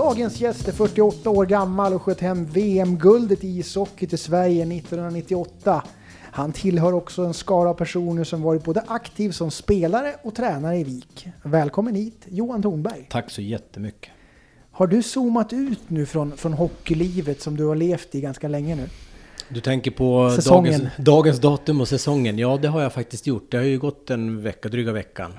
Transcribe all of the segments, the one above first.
Dagens gäst är 48 år gammal och sköt hem VM-guldet i ishockey till Sverige 1998. Han tillhör också en skara personer som varit både aktiv som spelare och tränare i VIK. Välkommen hit Johan Thornberg. Tack så jättemycket. Har du zoomat ut nu från, från hockeylivet som du har levt i ganska länge nu? Du tänker på dagens, dagens, datum och säsongen? Ja, det har jag faktiskt gjort. Det har ju gått en vecka, dryga veckan.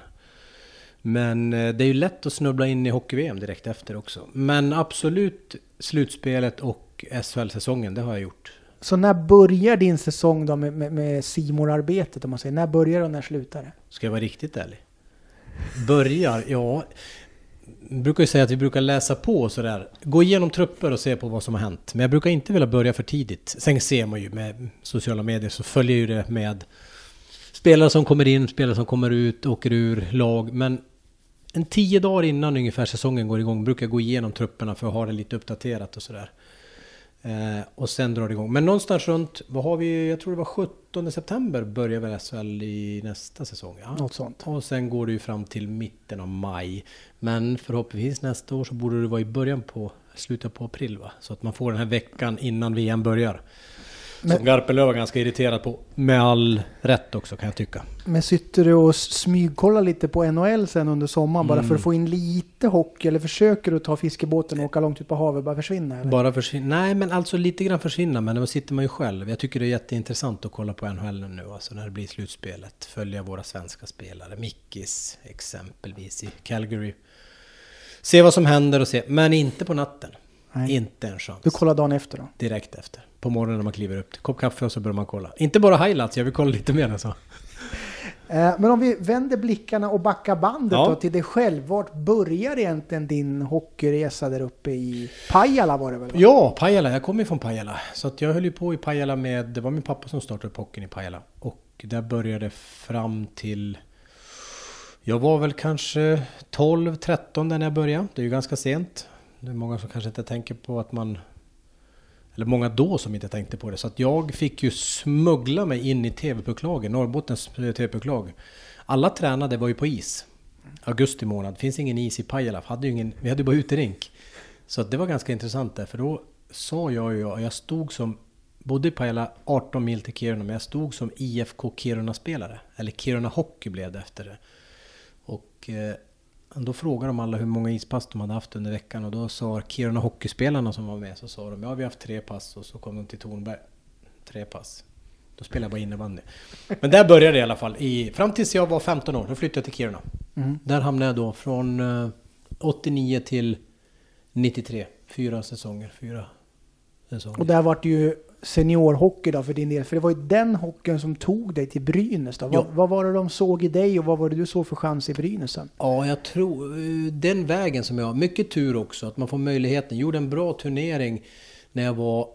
Men eh, det är ju lätt att snubbla in i hockey-VM direkt efter också. Men absolut slutspelet och SHL-säsongen, det har jag gjort. Så när börjar din säsong då med, med, med arbetet om man säger? När börjar och när slutar det? Ska jag vara riktigt ärlig? Börjar? Ja... Jag brukar ju säga att vi brukar läsa på och sådär. Gå igenom trupper och se på vad som har hänt. Men jag brukar inte vilja börja för tidigt. Sen ser man ju med sociala medier så följer ju det med spelare som kommer in, spelare som kommer ut, åker ur lag. Men en tio dagar innan ungefär säsongen går igång brukar jag gå igenom trupperna för att ha det lite uppdaterat och sådär. Eh, och sen drar det igång. Men någonstans runt, vad har vi, jag tror det var 17 september börjar väl SHL i nästa säsong? Ja. Något sånt. Och sen går det ju fram till mitten av maj. Men förhoppningsvis nästa år så borde det vara i början på, slutet på april va? Så att man får den här veckan innan VM börjar. Men, som Garpenlöv var ganska irriterad på. Med all rätt också kan jag tycka. Men sitter du och smygkollar lite på NHL sen under sommaren mm. bara för att mm. få in lite hockey? Eller försöker du ta fiskebåten och åka långt ut på havet och bara försvinna? Eller? Bara försvinna? Nej, men alltså lite grann försvinna. Men då sitter man ju själv. Jag tycker det är jätteintressant att kolla på NHL nu. Alltså när det blir slutspelet. Följa våra svenska spelare. Mickis exempelvis i Calgary. Se vad som händer och se. Men inte på natten. Nej. Inte en chans. Du kollar dagen efter då? Direkt efter. På morgonen när man kliver upp. Kopp kaffe och så börjar man kolla. Inte bara highlights, jag vill kolla lite mer än så. Eh, men om vi vänder blickarna och backar bandet ja. då till dig själv. Vart börjar egentligen din hockeyresa där uppe i Pajala var det väl? Ja, Pajala. Jag kommer från Pajala. Så att jag höll ju på i Pajala med, det var min pappa som startade upp hockeyn i Pajala. Och där började fram till, jag var väl kanske 12-13 när jag började. Det är ju ganska sent. Det är många som kanske inte tänker på att man... Eller många då som inte tänkte på det. Så att jag fick ju smuggla mig in i TV-pucklagen, Norrbottens eh, TV-pucklag. Alla tränade var ju på is. Augusti månad, finns ingen is i Pajala. Hade ingen, vi hade ju bara uterink. Så det var ganska intressant där, för då sa jag ju, jag stod som, bodde i Pajala 18 mil till Kiruna, men jag stod som IFK Kiruna-spelare. Eller Kiruna Hockey blev det efter det. Och eh, då frågade de alla hur många ispass de hade haft under veckan och då sa Kiruna Hockeyspelarna som var med så sa de ja vi har haft tre pass och så kom de till Tornberg. Tre pass. Då spelade jag bara innebandy. Men där började det i alla fall. I, fram tills jag var 15 år, då flyttade jag till Kiruna. Mm. Där hamnade jag då från 89 eh, till 93. Fyra säsonger. Fyra säsonger. Och där vart det ju seniorhockey då för din del? För det var ju den hockeyn som tog dig till Brynäs då. Vad, vad, var det de såg i dig och vad var det du såg för chans i Brynäs sen? Ja, jag tror eh, den vägen som jag Mycket tur också att man får möjligheten. Gjorde en bra turnering när jag var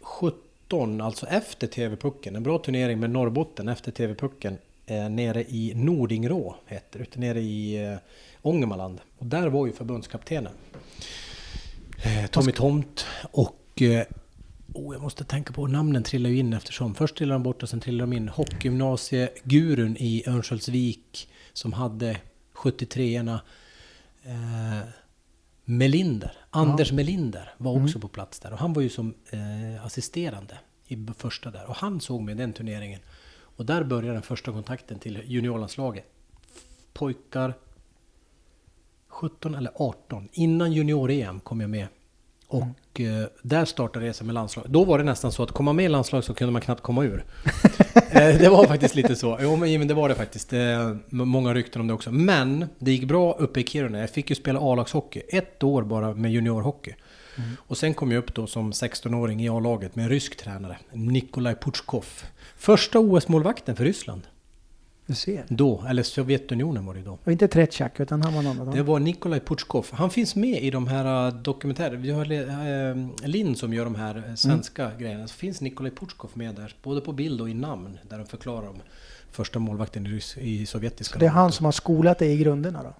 17, alltså efter TV-pucken. En bra turnering med Norrbotten efter TV-pucken. Eh, nere i Nordingrå, heter det. Nere i eh, Ångermanland. Och där var ju förbundskaptenen. Tommy Tomt och Oh, jag måste tänka på namnen trillar ju in eftersom. Först trillar de bort och sen trillar de in. Hockeygymnasiegurun i Örnsköldsvik som hade 73orna. Eh, Melinder, Anders ja. Melinder var också mm. på plats där. Och han var ju som eh, assisterande i första där. Och han såg mig den turneringen. Och där började den första kontakten till juniorlandslaget. Pojkar 17 eller 18. Innan junior-EM kom jag med och eh, där startade resan med landslag. Då var det nästan så att komma med i landslag så kunde man knappt komma ur. eh, det var faktiskt lite så. Jo men det var det faktiskt. Eh, många rykten om det också. Men det gick bra uppe i Kiruna. Jag fick ju spela A-lagshockey. Ett år bara med juniorhockey. Mm. Och sen kom jag upp då som 16-åring i A-laget med en rysk tränare. Nikolaj Putschkov. Första OS-målvakten för Ryssland. Du ser. Då, eller Sovjetunionen var det då. Och inte Tretjak, utan han var någon annan. Det var Nikolaj Putschkov. Han finns med i de här äh, dokumentärerna. Vi har äh, Linn som gör de här äh, svenska mm. grejerna. Så finns Nikolaj Putschkov med där. Både på bild och i namn. Där de förklarar om första målvakten i, i sovjetiska. Så det är han som har skolat dig i grunderna då?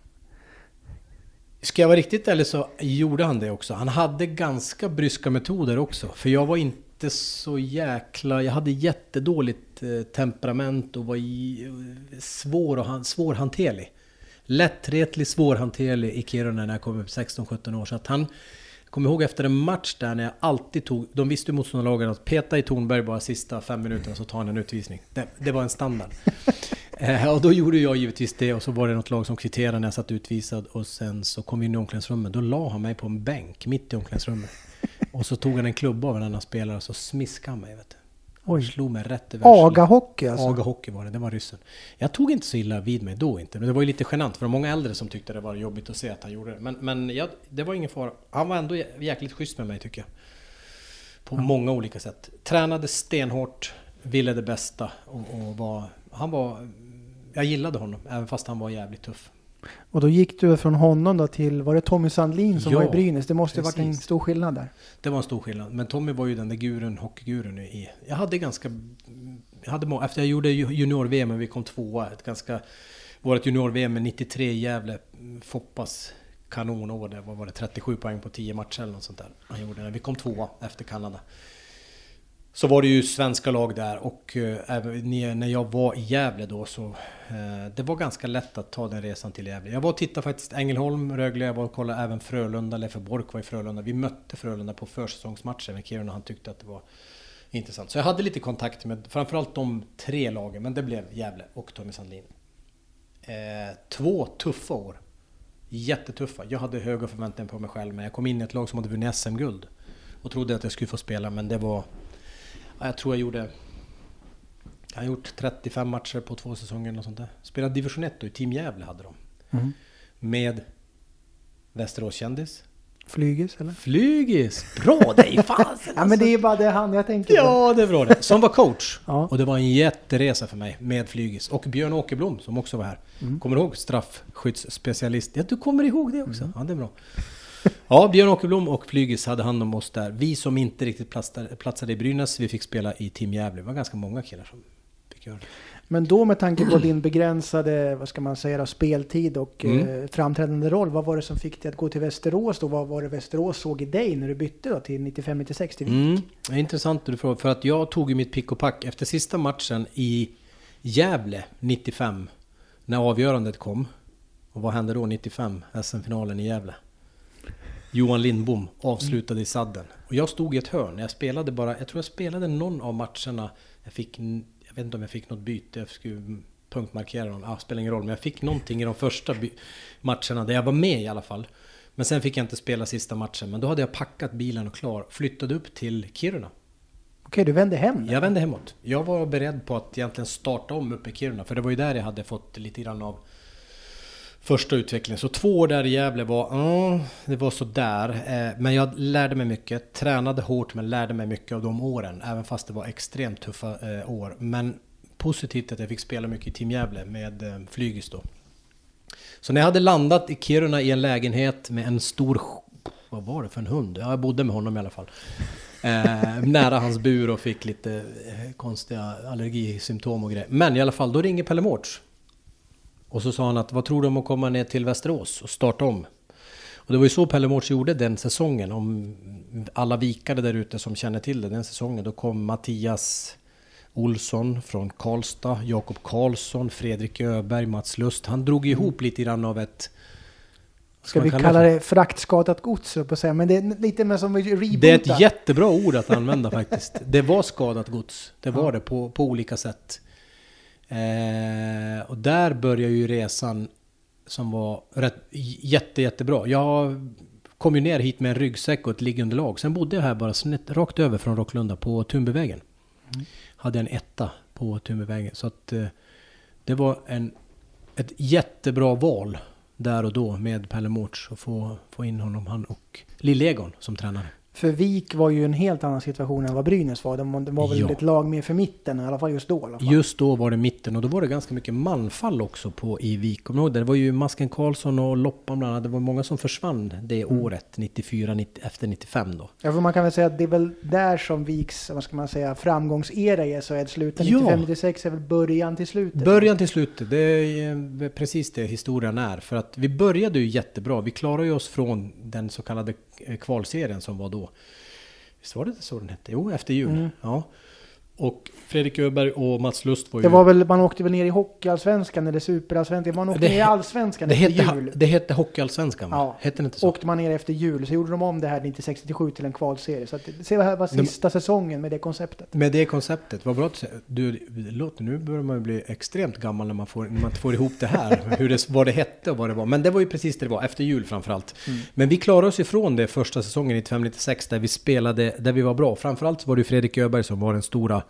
Ska jag vara riktigt ärlig så gjorde han det också. Han hade ganska bryska metoder också. För jag var inte inte så jäkla... Jag hade jättedåligt eh, temperament och var i, svår och svårhanterlig. lättretlig, svårhanterlig i Kiruna när jag kom upp 16-17 år. Så att han, jag kommer ihåg efter en match där när jag alltid tog, de visste ju motståndarlagen att peta i Tornberg bara sista fem minuterna så tar han en utvisning. Det, det var en standard. eh, och då gjorde jag givetvis det och så var det något lag som kvitterade när jag satt utvisad och sen så kom vi in i omklädningsrummet. Då la han mig på en bänk mitt i omklädningsrummet. Och så tog han en klubba av en annan spelare och så smiskade han mig. Vet du. Oj. Slog mig rätt över arslet. Aga-hockey alltså? Aga-hockey var det, det var ryssen. Jag tog inte så illa vid mig då inte, men det var ju lite genant för många äldre som tyckte det var jobbigt att se att han gjorde det. Men, men jag, det var ingen fara. Han var ändå jä- jäkligt schysst med mig tycker jag. På många olika sätt. Tränade stenhårt, ville det bästa och, och var... Han var... Jag gillade honom, även fast han var jävligt tuff. Och då gick du från honom då till, var det Tommy Sandlin som Ja, var i Brynäs? Det måste ha varit en stor skillnad där. Det var en stor skillnad. Men Tommy var ju den där gurun, hockeygurun i... Jag hade ganska... Jag hade, efter jag gjorde ju- junior-VM, men vi kom tvåa, ett ganska... Vårt junior-VM med 93 i Gävle, Foppas kanonår där, vad var det, 37 poäng på 10 matcher eller något sånt där. Han gjorde när vi kom tvåa efter Kanada. Så var det ju svenska lag där och eh, när jag var i Gävle då så eh, det var ganska lätt att ta den resan till Gävle. Jag var och tittade faktiskt Ängelholm, Rögle, jag var och kollade även Frölunda, Leffe Bork var i Frölunda. Vi mötte Frölunda på försäsongsmatchen med Kiruna och han tyckte att det var intressant. Så jag hade lite kontakt med framförallt de tre lagen, men det blev Gävle och Tommy Sandlin. Eh, två tuffa år. Jättetuffa. Jag hade höga förväntningar på mig själv, men jag kom in i ett lag som hade vunnit SM-guld. Och trodde att jag skulle få spela, men det var... Ja, jag tror jag gjorde... Jag har gjort 35 matcher på två säsonger och sånt där. Spelade division 1 då, i Team Gävle hade de. Mm. Med Västerås kändis. Flygis eller? Flygis! Bra dig! Fasen Ja men det är bara det han jag tänker på. Ja, det är bra det. Som var coach. Ja. Och det var en jätteresa för mig med Flygis. Och Björn Åkerblom som också var här. Mm. Kommer du ihåg? Straffskyddsspecialist. Ja, du kommer ihåg det också. Ja, det är bra. Ja, Björn Åkerblom och Flygis hade hand om oss där. Vi som inte riktigt platsade, platsade i Brynäs, vi fick spela i Team Gävle. Det var ganska många killar som fick göra det. Men då med tanke på din begränsade, vad ska man säga då, speltid och Mm. eh, framträdande roll. Vad var det som fick dig att gå till Västerås då? Vad var det Västerås såg i dig när du bytte då till 95-96 till Vik? Mm, intressant att du frågar. För att jag tog ju mitt pick och pack efter sista matchen i Gävle 95. När avgörandet kom. Och vad hände då 95? SM-finalen i Gävle. Johan Lindbom avslutade i sadden. Och jag stod i ett hörn. Jag spelade bara, jag tror jag spelade någon av matcherna. Jag fick, jag vet inte om jag fick något byte. Jag skulle punktmarkera dem. Ah, spelar ingen roll. Men jag fick någonting i de första matcherna där jag var med i alla fall. Men sen fick jag inte spela sista matchen. Men då hade jag packat bilen och klar. Flyttade upp till Kiruna. Okej, du vände hem. Jag vände hemåt. Jag var beredd på att egentligen starta om uppe i Kiruna. För det var ju där jag hade fått lite grann av första utvecklingen. Så två år där i Gävle var, mm, det var sådär. Eh, men jag lärde mig mycket. Tränade hårt men lärde mig mycket av de åren. Även fast det var extremt tuffa eh, år. Men positivt att jag fick spela mycket i Team Gävle med eh, Flygis då. Så när jag hade landat i Kiruna i en lägenhet med en stor... Vad var det för en hund? Ja, jag bodde med honom i alla fall. Eh, nära hans bur och fick lite konstiga allergisymptom och grejer. Men i alla fall, då ringer Pelle Mårts. Och så sa han att vad tror du om att komma ner till Västerås och starta om? Och det var ju så Pelle Mårts gjorde den säsongen. Om alla vikare där ute som känner till det den säsongen. Då kom Mattias Olsson från Karlstad, Jakob Karlsson, Fredrik Öberg, Mats Lust. Han drog ihop lite grann av ett... Ska vi kalla kalla det fraktskadat gods, på säga. Men det är lite mer som reboota. Det är ett jättebra ord att använda faktiskt. Det var skadat gods. Det var det på, på olika sätt. Eh, och där började ju resan som var rätt, jätte, jättebra. Jag kom ju ner hit med en ryggsäck och ett liggunderlag. Sen bodde jag här bara snett, rakt över från Rocklunda på Tumbyvägen. Hade en etta på Tumbevägen. Så att eh, det var en, ett jättebra val där och då med Pelle Mårts att få, få in honom, han och Lill-Egon som tränare. För Vik var ju en helt annan situation än vad Brynäs var. De, de var väl Ja. ett lag mer för mitten, i alla fall just då. Fall. Just då var det mitten och då var det ganska mycket manfall också på i Vik. Kommer det? Det var ju Masken Karlsson och Loppan bland annat. Det var många som försvann det året, 94, 90, efter 95 då. Ja, för man kan väl säga att det är väl där som Viks, vad ska man säga, framgångsera i SHL slutar. Ja. 95-96 är väl början till slutet. Början till slutet, det är precis det historien är. För att vi började ju jättebra. Vi klarade ju oss från den så kallade eh, kvalserien som var då. Visst var det så den hette? Jo, efter jul. Mm. Ja. Och Fredrik Öberg och Mats Lust var ju... Det var väl, man åkte väl ner i Hockeyallsvenskan eller Superallsvenskan. Man åkte Det- ner i Allsvenskan det, efter hette, jul. det hette Hockeyallsvenskan va? Ja. Hette det inte så? Åkte man ner efter jul så gjorde de om det här 1967 till en kvalserie. Så att, se vad här var De- sista säsongen med det konceptet. Med det konceptet, vad bra att. Du, låt, nu börjar man ju bli extremt gammal när man, får, när man inte får ihop det här. hur det, vad det hette och vad det var. Men det var ju precis det det var, efter jul framförallt. Mm. Men vi klarade oss ifrån det första säsongen i 95-96 där vi spelade, där vi var bra. Framförallt så var det Fredrik Öberg som var den stora,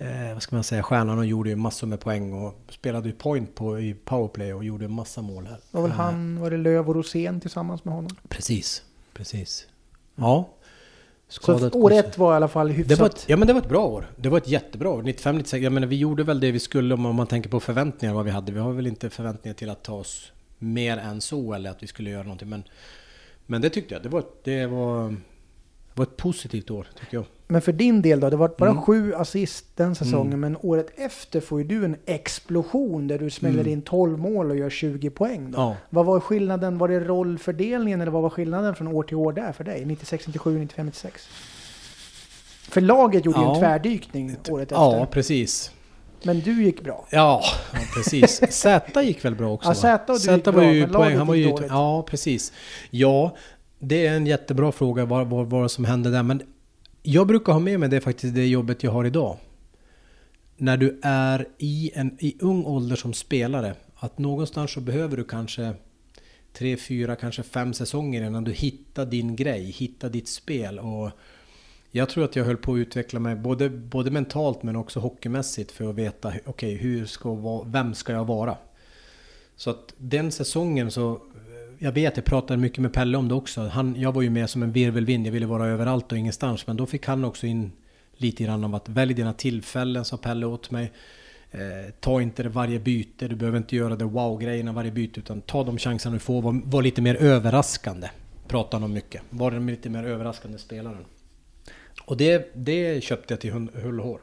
eh, vad ska man säga, stjärnan och gjorde ju massor med poäng och spelade ju point på, i powerplay och gjorde massa mål här. Var väl Eh, han, var det Löv och Rosén tillsammans med honom? Precis, precis. Ja. Så Skadat år gosse. ett var i alla fall Det hyfsat. var ett, ja men det var ett bra år. Det var ett jättebra år. 95, 96, jag menar vi gjorde väl det vi skulle om man tänker på förväntningar vad vi hade. Vi har väl inte förväntningar till att ta oss mer än så eller att vi skulle göra någonting. Men, men det tyckte jag. Det var, det var, det var ett positivt år tycker jag. Men för din del då, det var bara Mm. sju assist den säsongen, Mm. men året efter får ju du en explosion där du smäller Mm. in 12 mål och gör 20 poäng. Då. Ja. Vad var skillnaden? Var det rollfördelningen eller vad var skillnaden från år till år där för dig? 96, 97, 95, 96? För laget gjorde ju en Ja. tvärdykning året Ja, efter. precis. Men du gick bra. Ja, ja precis. Z gick väl bra också? Ja, va? Z och du gick var bra, ju men poäng. Han var ju, dåligt. ja, precis. Ja, det är en jättebra fråga vad, vad, vad som hände där. Men jag brukar ha med mig det faktiskt, det jobbet jag har idag. När du är i en i ung ålder som spelare, att någonstans så behöver du kanske tre, fyra, kanske fem säsonger innan du hittar din grej, hittar ditt spel. Och jag tror att jag höll på att utveckla mig både, både mentalt men också hockeymässigt för att veta okej, hur ska, vem ska jag vara? Så att den säsongen så, jag vet, jag pratade mycket med Pelle om det också. Han, jag var ju med som en virvelvind, jag ville vara överallt och ingenstans. Men då fick han också in lite grann av att välj dina tillfällen, sa Pelle åt mig. Eh, ta inte det varje byte, du behöver inte göra det wow-grejerna varje byte, utan ta de chanserna du får. Var, var lite mer överraskande, pratade han om mycket. Var den lite mer överraskande spelaren. Och det, det köpte jag till hull och hår.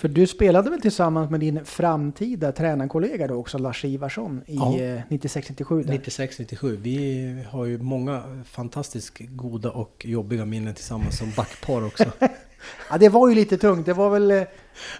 För du spelade väl tillsammans med din framtida tränarkollega då också, Lars Ivarsson, i Ja. eh, 96-97 där. 96-97. Vi har ju många fantastiskt goda och jobbiga minnen tillsammans som backpar också. Ja, det var ju lite tungt. Det var väl, eh,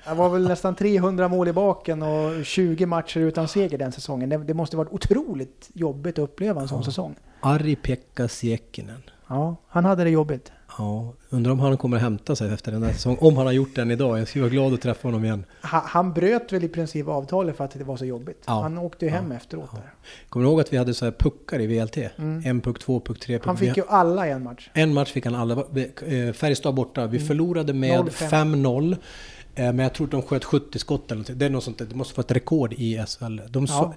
det var väl nästan 300 mål i baken och 20 matcher utan seger den säsongen. Det, det måste varit otroligt jobbigt att uppleva en sån Ja. säsong. Ari-Pekka Siekkinen. Ja, han hade det jobbigt. Ja, undrar om han kommer att hämta sig efter den här säsongen. Om han har gjort den idag. Jag skulle vara glad att träffa honom igen. Ha, han bröt väl i princip avtalet för att det var så jobbigt. Ja. Han åkte ju hem Ja. efteråt där. Kommer du ihåg att vi hade så här puckar i VLT? Mm. En puck, två puck, tre puck. Han fick ju alla i en match. En match fick han alla. Eh, Färjestad borta. Vi Mm. förlorade med 0-5. 5-0. Eh, Men jag tror att de sköt 70 skott eller något. Det är något sånt. Det måste vara ett rekord i SHL. De så, Ja.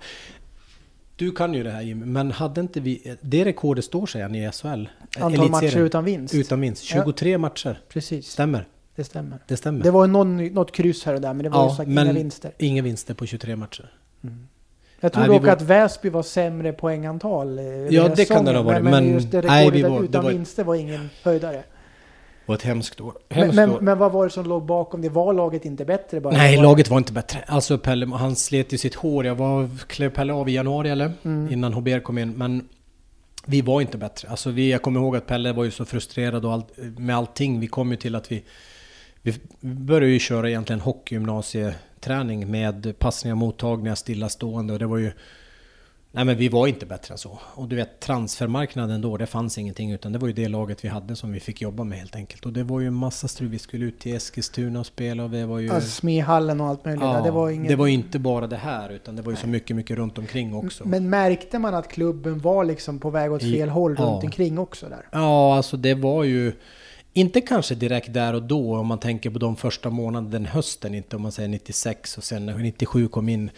Du kan ju det här Jimmy, men hade inte vi... Det rekordet står sig än i SHL. Antal Elitserien. matcher utan vinst. Utan minst. 23 matcher. Precis, Stämmer. det stämmer. Det stämmer. Det var ju någon, något kryss här och där, men det var ju ja, sagt inga vinster. inga vinster på 23 matcher. Jag tror Nej, dock var- att Väsby var sämre poängantal. eh, Ja, det kan det ha säsongen, varit, Men, men just det nej, rekordet vi var- utan var- vinster var ingen höjdare. Var ett hemskt år. Men, Hemskt men, år. men vad var det som låg bakom det? Var laget inte bättre bara? Nej, Var- laget var inte bättre. Alltså Pelle, han slet ju sitt hår. Jag var, klev Pelle av i januari eller? Mm. Innan Hober kom in. Men vi var inte bättre. Alltså vi, jag kommer ihåg att Pelle var ju så frustrerad och allt, med allting. Vi kom ju till att vi... Vi började ju köra egentligen hockeygymnasieträning med passningar, mottagningar, stillastående och det var ju... Nej men vi var inte bättre än så. Och du vet transfermarknaden då, det fanns ingenting utan det var ju det laget vi hade som vi fick jobba med helt enkelt. Och det var ju en massa strul. Vi skulle ut till Eskilstuna och spela och det var ju... Alltså, Smehallen och allt möjligt. Ja, det var ingen... det var inte bara det här utan det var ju så mycket, mycket runt omkring också. Men märkte man att klubben var liksom på väg åt I- fel håll ja. runt omkring också där? Ja, alltså det var ju... Inte kanske direkt där och då om man tänker på de första månaderna, den hösten, inte om man säger 96 och sen när 97 kom in.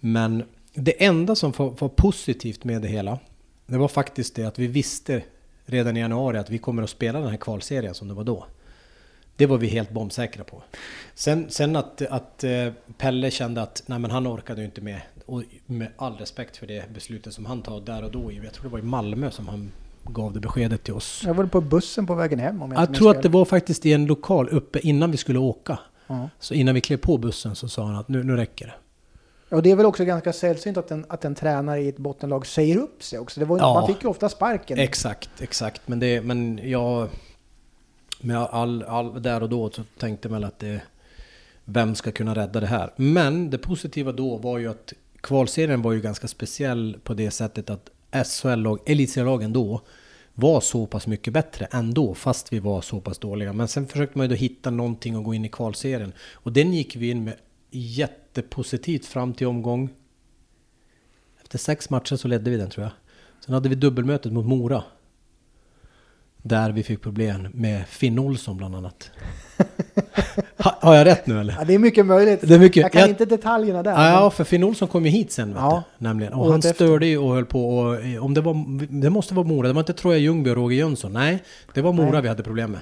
Men det enda som var, var positivt med det hela, det var faktiskt det att vi visste redan i januari att vi kommer att spela den här kvalserien som det var då. Det var vi helt bombsäkra på. Sen, sen att, att eh, Pelle kände att nej men han orkade ju inte med. Och med all respekt för det beslutet som han tar där och då. Jag tror det var i Malmö som han gav det beskedet till oss. Jag var på bussen på vägen hem om jag, Jag tror att det var faktiskt i en lokal uppe innan vi skulle åka. Ja. Så innan vi klev på bussen så sa han att nu, nu räcker det. Och det är väl också ganska sällsynt att en, att en tränare i ett bottenlag säger upp sig också. Det var, Ja. Man fick ju ofta sparken. Exakt, exakt. Men, det, men jag... med all, all, där och då så tänkte man att det, vem ska kunna rädda det här? Men det positiva då var ju att kvalserien var ju ganska speciell på det sättet att SHL-lag, elitserielagen då, var så pass mycket bättre ändå, fast vi var så pass dåliga. Men sen försökte man ju då hitta någonting och gå in i kvalserien. Och den gick vi in med jättepositivt fram till omgång... Efter sex matcher så ledde vi den tror jag. Sen hade vi dubbelmötet mot Mora. Där vi fick problem med Finn Olsson bland annat. ha, har jag rätt nu eller? Ja, det är mycket möjligt. Det är mycket, jag kan jag, inte detaljerna där. Ja, för Finn Olsson kom ju hit sen Ja. du, nämligen. Och Året han störde ju och höll på och, om det var, det måste vara Mora, det var inte Troja Ljungby och Roger Jönsson. Nej, det var Mora Nej. vi hade problem med.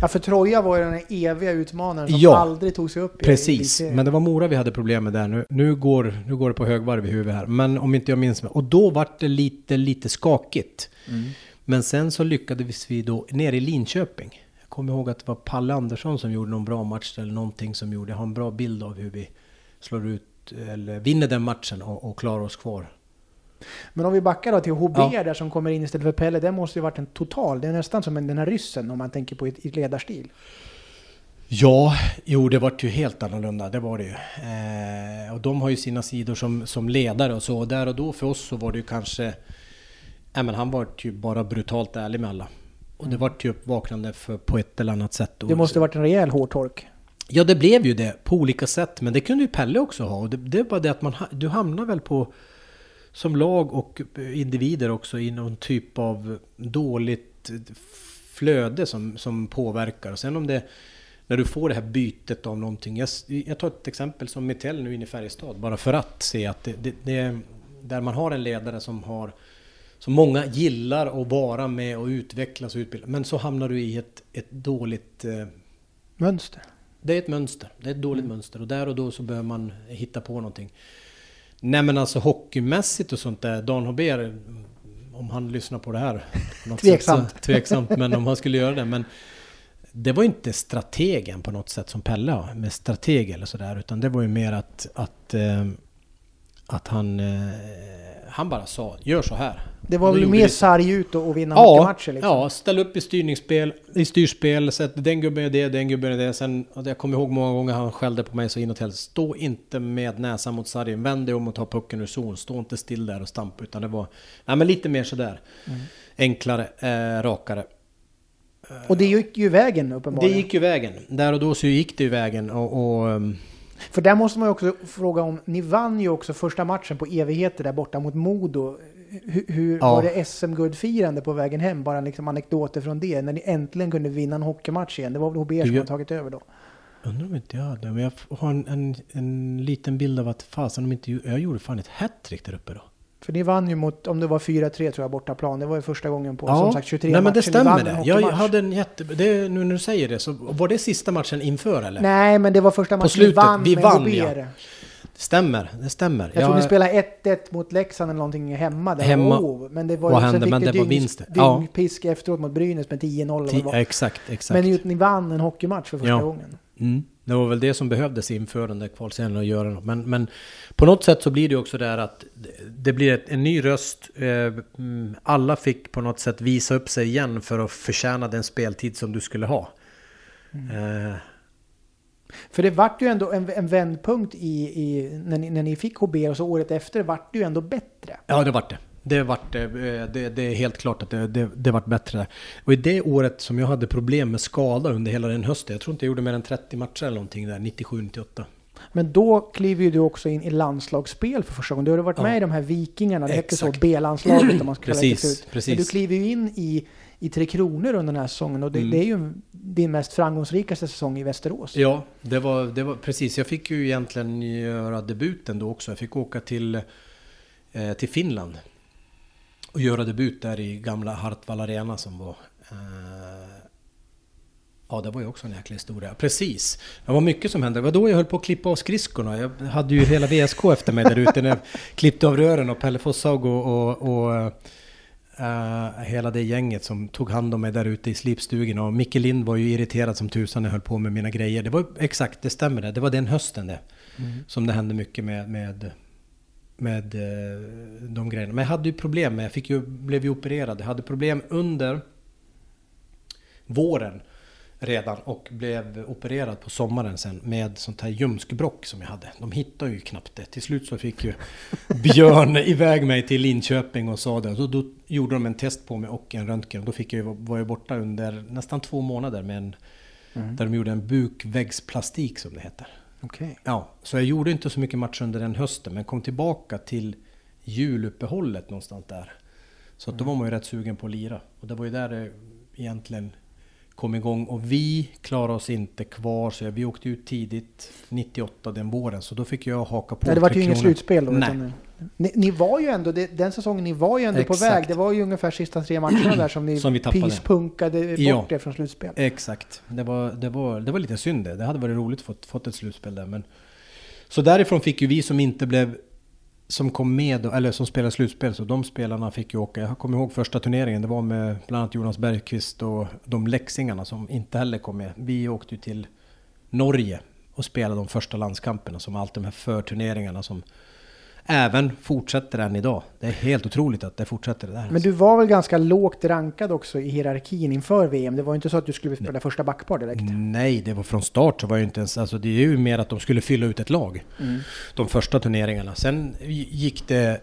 Ja, för Troja var ju den eviga utmanaren som Ja. aldrig tog sig upp i Precis, elitserien. men det var Mora vi hade problem med där. Nu, nu, går, nu går det på högvarv i huvudet här. Men om inte jag minns mig. Och då var det lite, lite skakigt. Mm. Men sen så lyckades vi då ner i Linköping. Jag kommer ihåg att det var Palle Andersson som gjorde någon bra match eller någonting som gjorde. Jag har en bra bild av hur vi slår ut eller vinner den matchen och, och klarar oss kvar. Men om vi backar då till HB Ja. där som kommer in istället för Pelle, det måste ju varit en total, det är nästan som en, den här ryssen om man tänker på i, ledarstil. Ja, jo det var ju helt annorlunda, det var det ju. Eh, och de har ju sina sidor som, som ledare och så. Och där och då för oss så var det ju kanske... Nej men han var ju bara brutalt ärlig med alla. Och det var ju uppvaknande för, på ett eller annat sätt. Det måste varit en rejäl hårtork. Ja det blev ju det på olika sätt. Men det kunde ju Pelle också ha. Och det, det var det att man, du hamnar väl på... Som lag och individer också i någon typ av dåligt flöde som, som påverkar. Och sen om det... När du får det här bytet av någonting. Jag, jag tar ett exempel som Mitell nu inne i Färjestad. Bara för att se att det, det, det... Där man har en ledare som har... Som många gillar att vara med och utvecklas och utbilda. Men så hamnar du i ett, ett dåligt... Eh, Mönster. det är ett mönster. Det är ett dåligt mönster. Och där och då så behöver man hitta på någonting. Nej men alltså hockeymässigt och sånt där. Dan Hober, om han lyssnar på det här. på Tveksamt. Sätt, så, tveksamt, men om han skulle göra det. Men det var inte strategen på något sätt som Pelle har. Med strateg eller sådär. Utan det var ju mer att, att, eh, att han, eh, han bara sa gör så här. Det var väl mer sarg ut och, vinna Ja, hockeymatcher liksom. ja, ställ upp i styrningsspel, i styrspel, sätt den gubben är det, den gubben är det. Sen, jag kommer ihåg många gånger han skällde på mig så inåt helvete. Stå inte med näsan mot sargen, vänd dig om och ta pucken ur zon. Stå inte still där och stampa. Utan det var, nej men lite mer sådär. Mm. Enklare, eh, rakare. Och det gick ju vägen Det uppenbarligen. gick ju vägen. Där och då så gick det ju vägen och... och ehm, För där måste man ju också fråga om, ni vann ju också första matchen på evigheter där borta mot Modo. Hur, hur Ja. var det SM-guldfirande på vägen hem? Bara liksom anekdoter från det. När ni äntligen kunde vinna en hockeymatch igen. Det var väl HBR som har tagit över då. Undrar om inte jag hade, men jag har en, en, en liten bild av att fasen om inte jag gjorde fan ett hattrick där uppe då. För ni vann ju mot, om det var 4-3 tror jag, bortaplan. Det var ju första gången på som sagt 23 Nej men det stämmer det. Jag hade en jätte... Det, nu när du säger det, så var det sista matchen inför eller? Nej, men det var första matchen slutet. ni vann Vi med vann, HBR. ja. Det stämmer, det stämmer. Jag tror ni spelade 1-1 mot Leksand eller någonting hemma. Där Hemma. Oh, men det var Vad hände? Men det det var dygns- vinsten. Ja. dyngpisk efteråt mot Brynäs med 10-0. eller vad det Ti- var. Exakt, exakt. Men ni vann en hockeymatch för första Ja. gången. Mm. Det var väl det som behövdes inför den där kvalserien att göra något. Men, men på något sätt så blir det också där att det- det blir ett, en ny röst. Eh, mm, alla fick på något sätt visa upp sig igen för att förtjäna den speltid som du skulle ha. Mm. Eh, För det vart ju ändå en, en vändpunkt i, i när, ni, när ni fick HB och så året efter vart det ju ändå bättre. Ja, det vart det. Det vart det. Eh, Det, det är helt klart att det, det, det vart bättre. Och i det året som jag hade problem med skada under hela den hösten. Jag tror inte jag gjorde mer än 30 matcher eller någonting där, 97-98. Men då kliver ju du också in i landslagsspel för första gången. Du har varit Ja. med i de här Vikingarna, det hette så, Exakt. B-landslaget om man ska kalla det förut. precis. Men du kliver ju in i, i Tre Kronor under den här säsongen och det, Mm. det är ju din mest framgångsrikaste säsong i Västerås. Ja, det var, det var precis. Jag fick ju egentligen göra debuten då också. Jag fick åka till, eh, till Finland. Och göra debut där i gamla Hartwall Arena som var... Eh, ja, det var ju också en jäkla historia. Precis. Det var mycket som hände. Det var då jag höll på att klippa av skridskorna. Jag hade ju hela VSK efter mig där ute när jag klippte av rören och Pelle Fosshaug och, och, och eh, hela det gänget som tog hand om mig där ute i slipstugan. Och Micke Lind var ju irriterad som tusan när jag höll på med mina grejer. Det var exakt, det stämmer det. Det var den hösten det. Som det hände mycket med, med, med eh, de grejerna. Men jag hade ju problem med, jag fick ju, blev ju opererad. Jag hade problem under våren. redan och blev opererad på sommaren sen med sånt här ljumskbråck som jag hade. De hittade ju knappt det. Till slut så fick ju Björn iväg mig till Linköping och sa det. Då, då gjorde de en test på mig och en röntgen. Då fick jag, var jag borta under nästan två månader med en, mm. där de gjorde en bukväggsplastik som det heter. Okay. Ja, så jag gjorde inte så mycket matcher under den hösten men kom tillbaka till juluppehållet någonstans där. Så mm. då var man ju rätt sugen på att lira. Och det var ju där det egentligen kom igång och vi klarade oss inte kvar så vi åkte ut tidigt 98 den våren så då fick jag haka på. Nej, det var ju inget slutspel då? Nej. Ni, ni, var ju ändå, den säsongen ni var ju ändå Exakt. på väg. Det var ju ungefär sista tre matcherna där som ni som vi pyspunkade bort ja. det från slutspel. Exakt. Det var, det, var, det var lite synd det. Det hade varit roligt att få fått ett slutspel där. Men, så därifrån fick ju vi som inte blev som kom med, eller som spelade slutspel, så de spelarna fick ju åka. Jag kommer ihåg första turneringen, det var med bland annat Jonas Bergqvist och de läxingarna som inte heller kom med. Vi åkte ju till Norge och spelade de första landskamperna, som allt de här förturneringarna som även fortsätter än idag. Det är helt otroligt att det fortsätter där. Men du var väl ganska lågt rankad också i hierarkin inför VM? Det var inte så att du skulle spela första backpar direkt? Nej, det var från start så var ju inte ens... Alltså det är ju mer att de skulle fylla ut ett lag. Mm. De första turneringarna. Sen gick det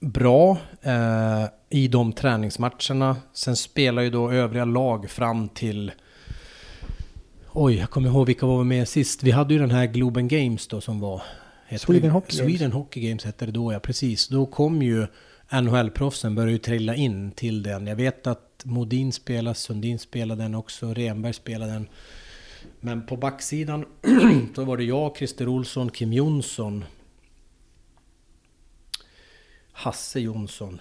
bra eh, i de träningsmatcherna. Sen spelar ju då övriga lag fram till... Oj, jag kommer ihåg vilka var med sist. Vi hade ju den här Globen Games då som var Sweden Hockey Sweden Games. Hockey Games hette det då, ja precis. Då kom ju NHL-proffsen började ju trilla in till den. Jag vet att Modin spelade, Sundin spelade den också, Renberg spelade den. Men på backsidan så var det jag, Christer Olsson, Kim Jonsson, Hasse Jonsson.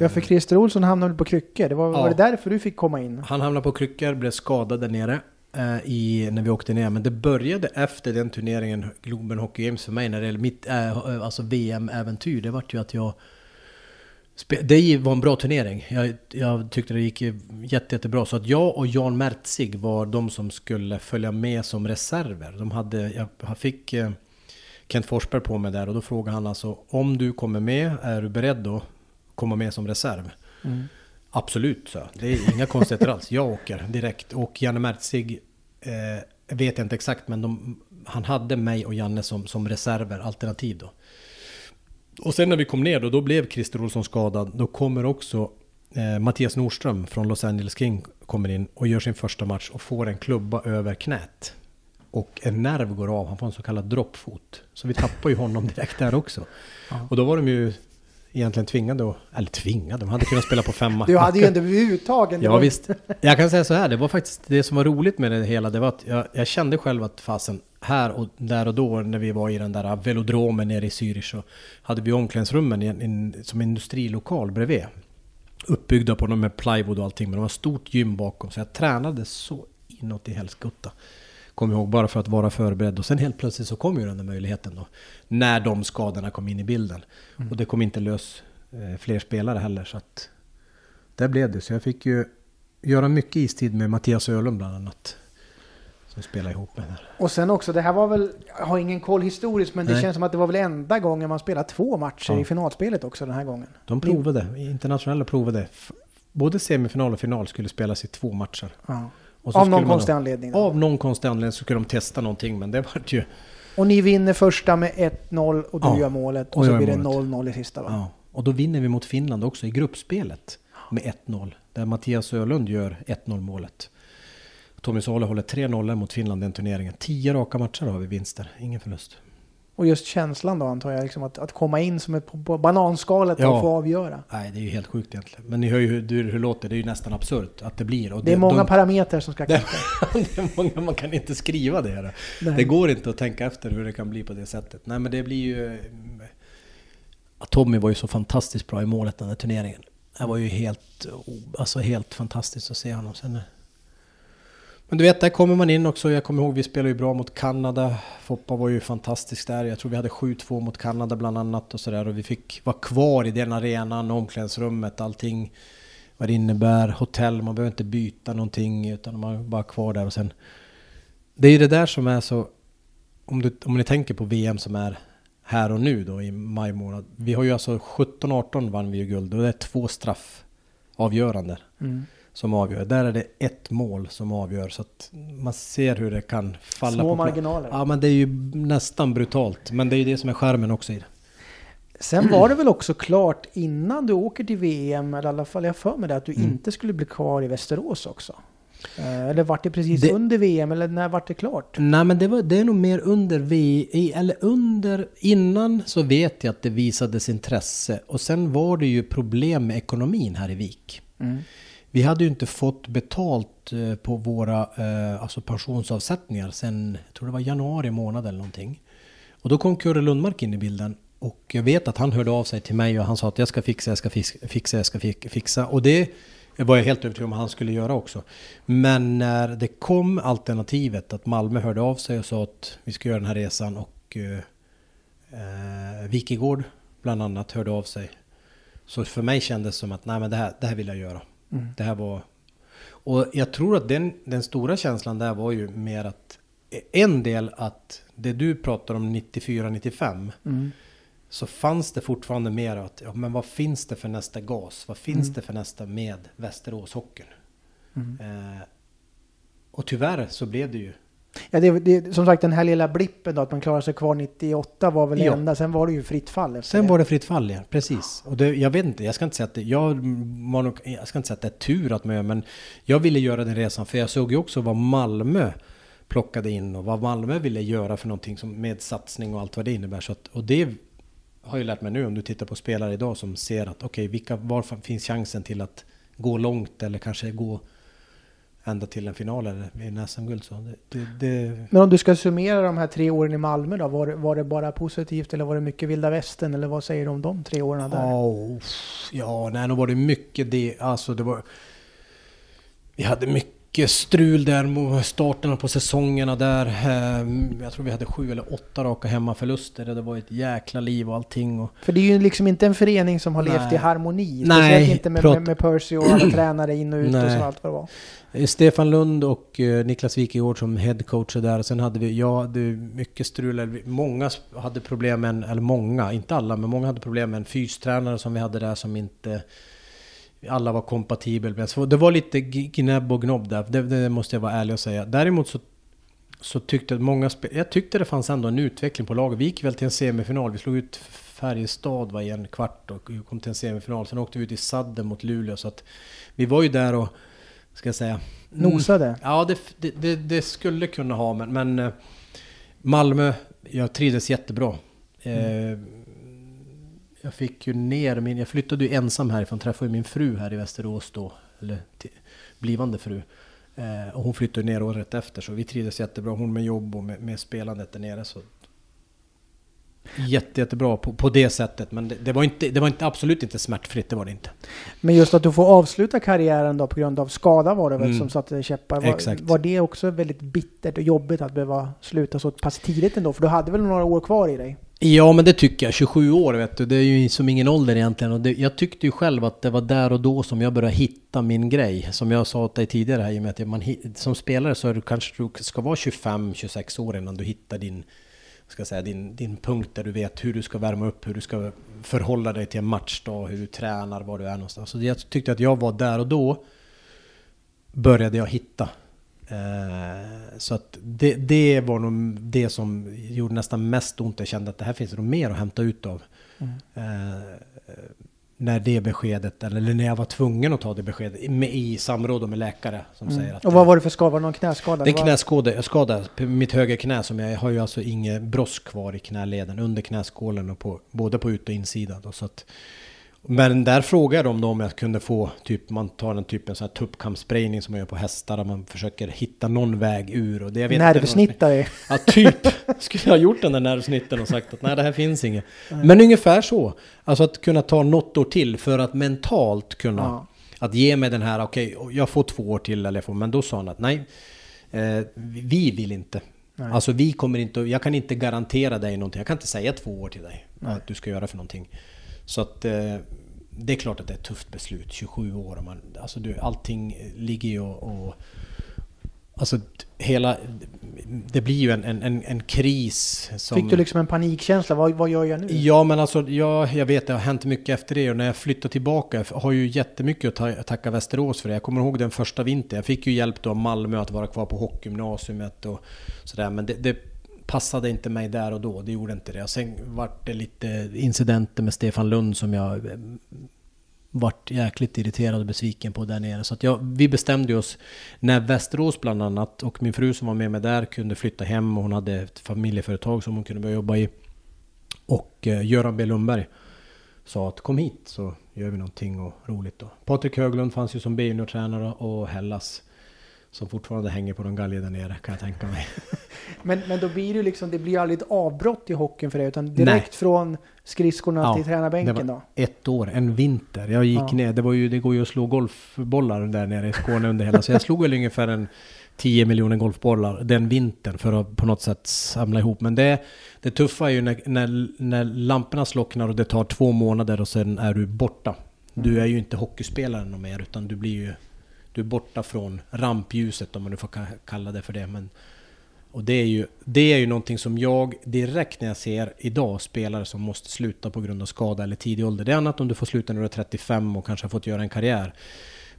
Ja, för Christer Olsson hamnade på kryckor. Det var, ja. var det därför du fick komma in? Han hamnade på kryckor, blev skadad där nere. Eh, I, när vi åkte ner. Men det började efter den turneringen, Globen Hockey Games för mig, när det gäller mitt äh, alltså VM-äventyr. Det var ju att jag... Det var en bra turnering. Jag, jag tyckte det gick jätte, jättebra. Så att jag och Jan Mertzig var de som skulle följa med som reserver. De hade, jag fick Kent Forsberg på mig där och då frågade han alltså om du kommer med, är du beredd att komma med som reserv? Mm. Absolut, så. Det är inga konstigheter alls. Jag åker direkt. Och Janne Mertzig eh, vet jag inte exakt, men de, han hade mig och Janne som, som reserver, alternativ då. Och sen när vi kom ner då, då blev Christer Olsson skadad. Då kommer också eh, Mattias Nordström från Los Angeles King kommer in och gör sin första match och får en klubba över knät. Och en nerv går av, han får en så kallad droppfot. Så vi tappar ju honom direkt där också. Ja. Och då var de ju egentligen tvingade, eller tvingade, de hade kunnat spela på femma. Du hade ju ändå blivit uttagen. Ja visst. Jag kan säga så här, det var faktiskt det som var roligt med det hela, det var att jag, jag kände själv att fasen, här och där och då när vi var i den där velodromen nere i Zürich så hade vi omklädningsrummen i en, in, som industrilokal bredvid. Uppbyggda på med plywood och allting, men det var ett stort gym bakom. Så jag tränade så inåt i helskotta. Kom ihåg, bara för att vara förberedd. Och sen helt plötsligt så kom ju den där möjligheten då. När de skadorna kom in i bilden. Mm. Och det kom inte lös eh, fler spelare heller. Så att där blev det. Så jag fick ju göra mycket istid med Mattias Ölund bland annat. Som spelade ihop med där. Och sen också, det här var väl, jag har ingen koll historiskt, men det Nej. känns som att det var väl enda gången man spelade två matcher ja. i finalspelet också den här gången. De provade, internationella provade. Både semifinal och final skulle spelas i två matcher. Ja av någon konstig anledning? Då. Av någon konstig anledning så skulle de testa någonting, men det var ju... Och ni vinner första med 1-0 och du ja, gör målet och, och så blir det 0-0 i sista va? Ja, och då vinner vi mot Finland också i gruppspelet med 1-0. Där Mattias Ölund gör 1-0 målet. Tommy Salo håller 3-0 mot Finland den turneringen. Tio raka matcher har vi vinster, ingen förlust. Och just känslan då antar jag, liksom att, att komma in som ett på, bananskalet ja. och få avgöra. Nej, det är ju helt sjukt egentligen. Men ni hör ju hur, hur det låter, det är ju nästan absurt att det blir. Och det, det är många de, parametrar som ska knacka. det är många, man kan inte skriva det. Nej. Det går inte att tänka efter hur det kan bli på det sättet. Nej, men det blir ju... Tommy var ju så fantastiskt bra i målet den här turneringen. Det var ju helt, alltså helt fantastiskt att se honom. Sen men du vet, där kommer man in också. Jag kommer ihåg, vi spelade ju bra mot Kanada. Foppa var ju fantastisk där. Jag tror vi hade 7-2 mot Kanada bland annat och sådär. Och vi fick vara kvar i den arenan, omklädningsrummet, allting. Vad det innebär, hotell, man behöver inte byta någonting utan man är bara kvar där och sen... Det är ju det där som är så... Om, du, om ni tänker på VM som är här och nu då i maj månad. Vi har ju alltså 17-18 vann vi ju guld och det är två straffavgöranden. Mm som avgör. Där är det ett mål som avgör. Så att man ser hur det kan falla Små på marginaler. Ja, men det är ju nästan brutalt. Men det är ju det som är skärmen också i det. Sen var det väl också klart innan du åker till VM, eller i alla fall jag för mig det, att du Mm. inte skulle bli kvar i Västerås också. Eh, Eller vart det precis Det- under VM, eller när vart det klart? Nej men det, var, det är nog mer under vi, eller under, innan så vet jag att det visades intresse. Och sen var det ju problem med ekonomin här i Vik. Mm. Vi hade ju inte fått betalt eh, på våra eh, alltså pensionsavsättningar sen, jag tror det var januari månad eller någonting. Och då kom Kurre Lundmark in i bilden. Och jag vet att han hörde av sig till mig och han sa att jag ska fixa, jag ska fixa, jag ska fixa. Och det var jag helt övertygad om att han skulle göra också. Men när det kom alternativet att Malmö hörde av sig och sa att vi ska göra den här resan och eh, eh Wikigård bland annat hörde av sig. Så för mig kändes det som att nej men det här, det här vill jag göra. Mm. Det här var... Och jag tror att den, den stora känslan där var ju mer att en del att det du pratar om 94-95 Mm. så fanns det fortfarande mer att ja, men vad finns det för nästa gas? Vad finns Mm. det för nästa med Västeråshockeyn? Mm. Eh, och tyvärr så blev det ju Ja, det, det, som sagt den här lilla blippen då, att man klarar sig kvar 98 var väl det Ja. enda, sen var det ju fritt fall efter Sen det. var det fritt fall igen, precis. Och det, jag vet inte, jag ska inte säga att det, jag, nog, jag ska inte säga att det är tur att man gör, men jag ville göra den resan för jag såg ju också vad Malmö plockade in och vad Malmö ville göra för någonting som, med satsning och allt vad det innebär. Så att, och det har jag lärt mig nu om du tittar på spelare idag som ser att okej, vilka, var finns chansen till att gå långt eller kanske gå ända till en final eller vinna SM-guld. Det, det, Men om du ska summera de här tre åren i Malmö då, var, det- var det bara positivt eller var det mycket vilda västern eller vad säger du om de tre åren där? Oh, ja, nej, nog var det mycket det. Alltså det var... Vi hade mycket strul där mot starten på säsongerna där. Ehm, Jag tror vi hade sju eller åtta raka hemmaförluster. Det var ett jäkla liv och allting. Och För det är ju liksom inte en förening som har levt Nej. i harmoni. Nej, Speciellt inte med, med, med Percy och alla tränare in och ut och Nej. så allt vad det var. Eh, Stefan Lund och eh, Niklas Wikegård som headcoacher där. Sen hade vi, jag hade mycket strul. Många hade problem med en, eller många, inte alla, men många hade problem med en fystränare som vi hade där som inte alla var kompatibel. Så det var lite gnäbb och gnobb där, det, det måste jag vara ärlig och säga. Däremot så, så tyckte jag många spe- jag tyckte det fanns ändå en utveckling på laget. Vi gick väl till en semifinal, vi slog ut Färjestad var i en kvart och kom till en semifinal. Sen åkte vi ut i sadden mot Luleå så att vi var ju där och, ska jag säga, mm, Nosade. Ja, det, det, det, det skulle kunna ha, men, men eh, Malmö, jag trivdes jättebra. Eh, jag fick ju ner min, jag flyttade ju ensam härifrån, träffade ju min fru här i Västerås då, eller till, blivande fru. Eh, och hon flyttade ner året efter, så vi trivdes jättebra. Hon med jobb och med, med spelandet där nere. Så Jätte, jättebra på, på det sättet, men det, det, var inte, det var inte, absolut inte smärtfritt, det var det inte. Men just att du får avsluta karriären då på grund av skada var det väl Mm. som satte käppar. Var, Exakt. var det också väldigt bittert och jobbigt att behöva sluta så pass tidigt ändå? För du hade väl några år kvar i dig? Ja men det tycker jag, 27 år vet du, det är ju som ingen ålder egentligen. Och det, jag tyckte ju själv att det var där och då som jag började hitta min grej. Som jag sa till dig tidigare här, i och med att man, som spelare så är du kanske du ska vara 25-26 år innan du hittar din, ska säga, din, din punkt där du vet hur du ska värma upp, hur du ska förhålla dig till en matchdag, hur du tränar, var du är någonstans. Så jag tyckte att jag var där och då började jag hitta. Eh, så att det, det var nog det som gjorde nästan mest ont. Jag kände att det här finns nog mer att hämta ut av. Mm. Eh, när det beskedet, eller när jag var tvungen att ta det beskedet, med, i samråd med läkare som Mm. säger att Och vad var det för skada? Var det någon knäskada? det är var... knäskada, jag skada mitt höger knä som jag har ju alltså inget brosk kvar i knäleden under knäskålen och på, både på ut och insida. Då, så att, men där frågade dem då om jag kunde få, typ man tar en typ en sån här tuppkampssprayning som man gör på hästar, där man försöker hitta någon väg ur. Och det, jag vet Nervsnittare. Ja, typ. Skulle jag ha gjort den där nervsnitten och sagt att nej, det här finns inget. Men ungefär så. Alltså att kunna ta något år till för att mentalt kunna... Ja. Att ge mig den här, okej, jag får två år till eller jag får... Men då sa han att nej, eh, vi vill inte. Nej. Alltså vi kommer inte... Jag kan inte garantera dig någonting. Jag kan inte säga två år till dig Nej. att du ska göra för någonting. Så att... Eh, det är klart att det är ett tufft beslut, 27 år. Och man, alltså du, allting ligger ju och, och Alltså hela... Det blir ju en, en, en, kris som... Fick du liksom en panikkänsla? Vad, vad gör jag nu? Ja, men alltså ja, jag vet det har hänt mycket efter det och när jag flyttade tillbaka jag har ju jättemycket att tacka Västerås för det. Jag kommer ihåg den första vintern. Jag fick ju hjälp då av Malmö att vara kvar på hockeygymnasiet och sådär. Men det, det passade inte mig där och då. Det gjorde inte det. Sen vart det lite incidenter med Stefan Lund som jag eh, vart jäkligt irriterad och besviken på där nere. Så att jag, vi bestämde oss när Västerås bland annat och min fru som var med mig där kunde flytta hem och hon hade ett familjeföretag som hon kunde börja jobba i. Och eh, Göran B Lundberg sa att kom hit så gör vi någonting och roligt då. Patrik Höglund fanns ju som B-juniortränare och Hellas som fortfarande hänger på någon galge där nere kan jag tänka mig. men, men då blir det liksom, det blir aldrig ett avbrott i hockeyn för dig utan direkt Nej. från skridskorna ja, till tränarbänken då? ett år, en vinter. Jag gick ja. ner, det, var ju, det går ju att slå golfbollar där nere i Skåne under hela, så jag slog väl ungefär en 10 miljoner golfbollar den vintern för att på något sätt samla ihop. Men det, det tuffa är ju när, när, när lamporna slocknar och det tar två månader och sen är du borta. Du mm. är ju inte hockeyspelare någon mer utan du blir ju du är borta från rampljuset om man nu får kalla det för det. Men, och det är, ju, det är ju någonting som jag direkt när jag ser idag spelare som måste sluta på grund av skada eller tidig ålder. Det är annat om du får sluta när du är 35 och kanske har fått göra en karriär.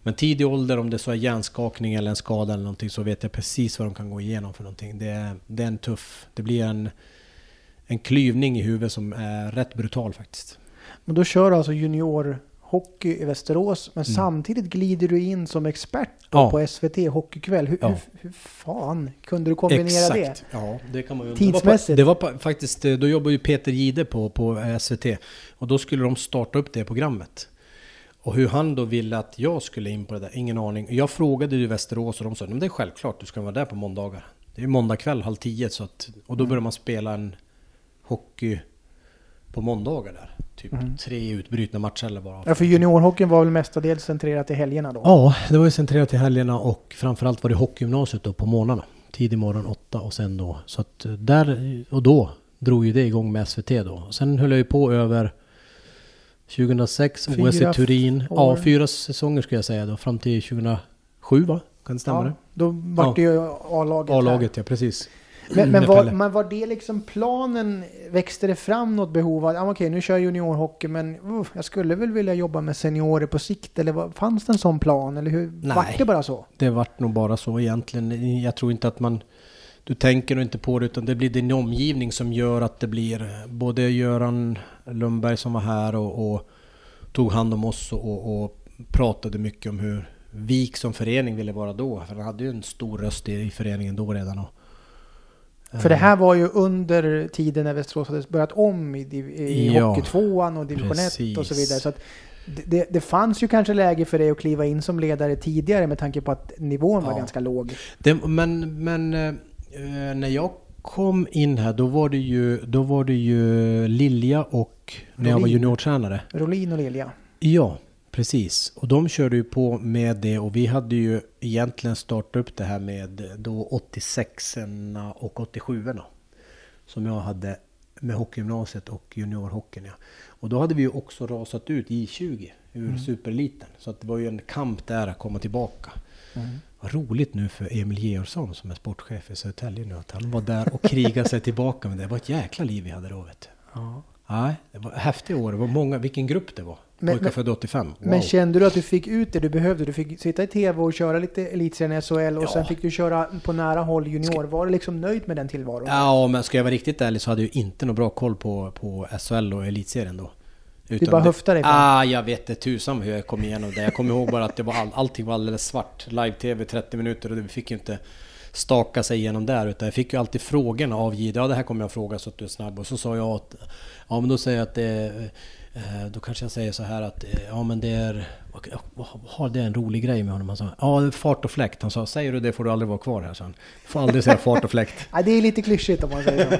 Men tidig ålder, om det så är hjärnskakning eller en skada eller någonting så vet jag precis vad de kan gå igenom för någonting. Det är, det är en tuff... Det blir en, en klyvning i huvudet som är rätt brutal faktiskt. Men då kör du alltså junior hockey i Västerås, men mm. samtidigt glider du in som expert ja. på SVT Hockeykväll. Hur, ja. hur, hur, fan kunde du kombinera Exakt. det? Ja, det kan man ju Tidsmässigt? Det var, på, det var faktiskt, då jobbade ju Peter Gide på, på SVT och då skulle de starta upp det programmet. Och hur han då ville att jag skulle in på det där, ingen aning. Jag frågade ju Västerås och de sa, men det är självklart, du ska vara där på måndagar. Det är måndag kväll, halv tio, så att, och då mm. börjar man spela en hockey på måndagar där typ mm. tre utbrutna matcher eller bara. Ja, för juniorhockeyn var väl mestadels centrerat till helgerna då? Ja, det var ju centrerat till helgerna och framförallt var det hockeygymnasiet då på morgnarna. Tidig morgon åtta och sen då. Så att där och då drog ju det igång med SVT då. Sen höll jag ju på över 2006, fyra OS i Turin. Ja, fyra säsonger skulle jag säga då. Fram till 2007 va? Kan det stämma ja, det? Då vart ja. det ju A-laget. A-laget ja, precis. Men, men, var, men var det liksom planen? Växte det fram något behov av, ah, okej nu kör jag juniorhockey men uh, jag skulle väl vilja jobba med seniorer på sikt? Eller var, fanns det en sån plan? Eller hur? Nej, vart det bara så? det vart nog bara så egentligen. Jag tror inte att man... Du tänker nog inte på det utan det blir din omgivning som gör att det blir både Göran Lundberg som var här och, och tog hand om oss och, och, pratade mycket om hur VIK som förening ville vara då. För han hade ju en stor röst i, i föreningen då redan. Och, för det här var ju under tiden när Västerås hade börjat om i, i ja, Hockeytvåan och Division 1 och så vidare. Så att det, det, fanns ju kanske läge för dig att kliva in som ledare tidigare med tanke på att nivån ja. var ganska låg. Det, men men äh, när jag kom in här då var det ju, då var det ju Lilja och när Rolin. jag var juniortränare. Rolin och Lilja. Ja, Precis, och de körde ju på med det och vi hade ju egentligen startat upp det här med då 86 och 87 erna Som jag hade med hockeygymnasiet och juniorhockeyn. Ja. Och då hade vi ju också rasat ut J20 ur mm. supereliten. Så att det var ju en kamp där att komma tillbaka. Mm. Vad roligt nu för Emil Georgsson som är sportchef i Södertälje nu att han var där och krigade sig tillbaka. Men det var ett jäkla liv vi hade då vet du. Ja. Nej, det var häftiga år. Det var många, vilken grupp det var. Men, Pojkar födda 85. Wow. Men kände du att du fick ut det du behövde? Du fick sitta i TV och köra lite elitserien i SHL och ja. sen fick du köra på nära håll junior. Var du liksom nöjd med den tillvaron? Ja, men ska jag vara riktigt ärlig så hade jag inte någon bra koll på, på SHL och elitserien då. Utan du bara höftade dig? Ah, jag vet inte tusan hur jag kom igenom det. Jag kommer ihåg bara att det var all, allting var alldeles svart. Live-TV 30 minuter och vi fick ju inte staka sig igenom där utan jag fick ju alltid frågorna av Jihde. Ja det här kommer jag fråga så att du är snabb. Och så sa jag att... Ja men då säger jag att det Eh, då kanske jag säger så här att, eh, ja men det är... Har det en rolig grej med honom? Han sa, ja fart och fläkt. Han sa, säger du det får du aldrig vara kvar här, han. Får aldrig säga fart och fläkt. Nej, det är lite klyschigt om man säger så.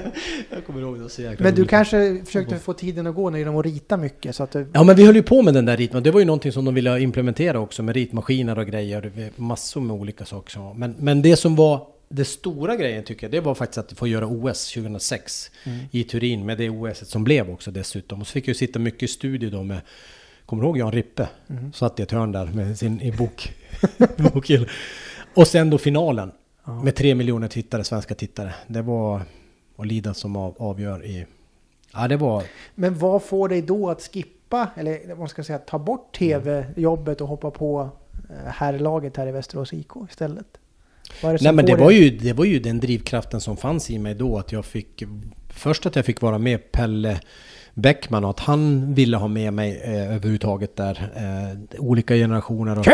jag kommer ihåg det så jäkla Men du kanske försökte få tiden att gå när genom att rita mycket? Så att du... Ja, men vi höll ju på med den där ritmaskinen. Det var ju någonting som de ville implementera också med ritmaskiner och grejer. Massor med olika saker. Men, men det som var det stora grejen tycker jag, det var faktiskt att få göra OS 2006 mm. i Turin med det OS som blev också dessutom. Och så fick jag sitta mycket i studio då med, kommer du ihåg Jan Rippe? Mm. Satt i ett hörn där med sin i bok. Och sen då finalen. Ja. Med tre miljoner tittare, svenska tittare. Det var och Lida som av, avgör i... Ja, det var... Men vad får dig då att skippa, eller vad man ska säga, ta bort tv-jobbet och hoppa på eh, herrlaget här i Västerås IK istället? Vad är Nej men det var, ju, det var ju den drivkraften som fanns i mig då att jag fick... Först att jag fick vara med Pelle Bäckman och att han ville ha med mig eh, överhuvudtaget där. Eh, olika generationer. Och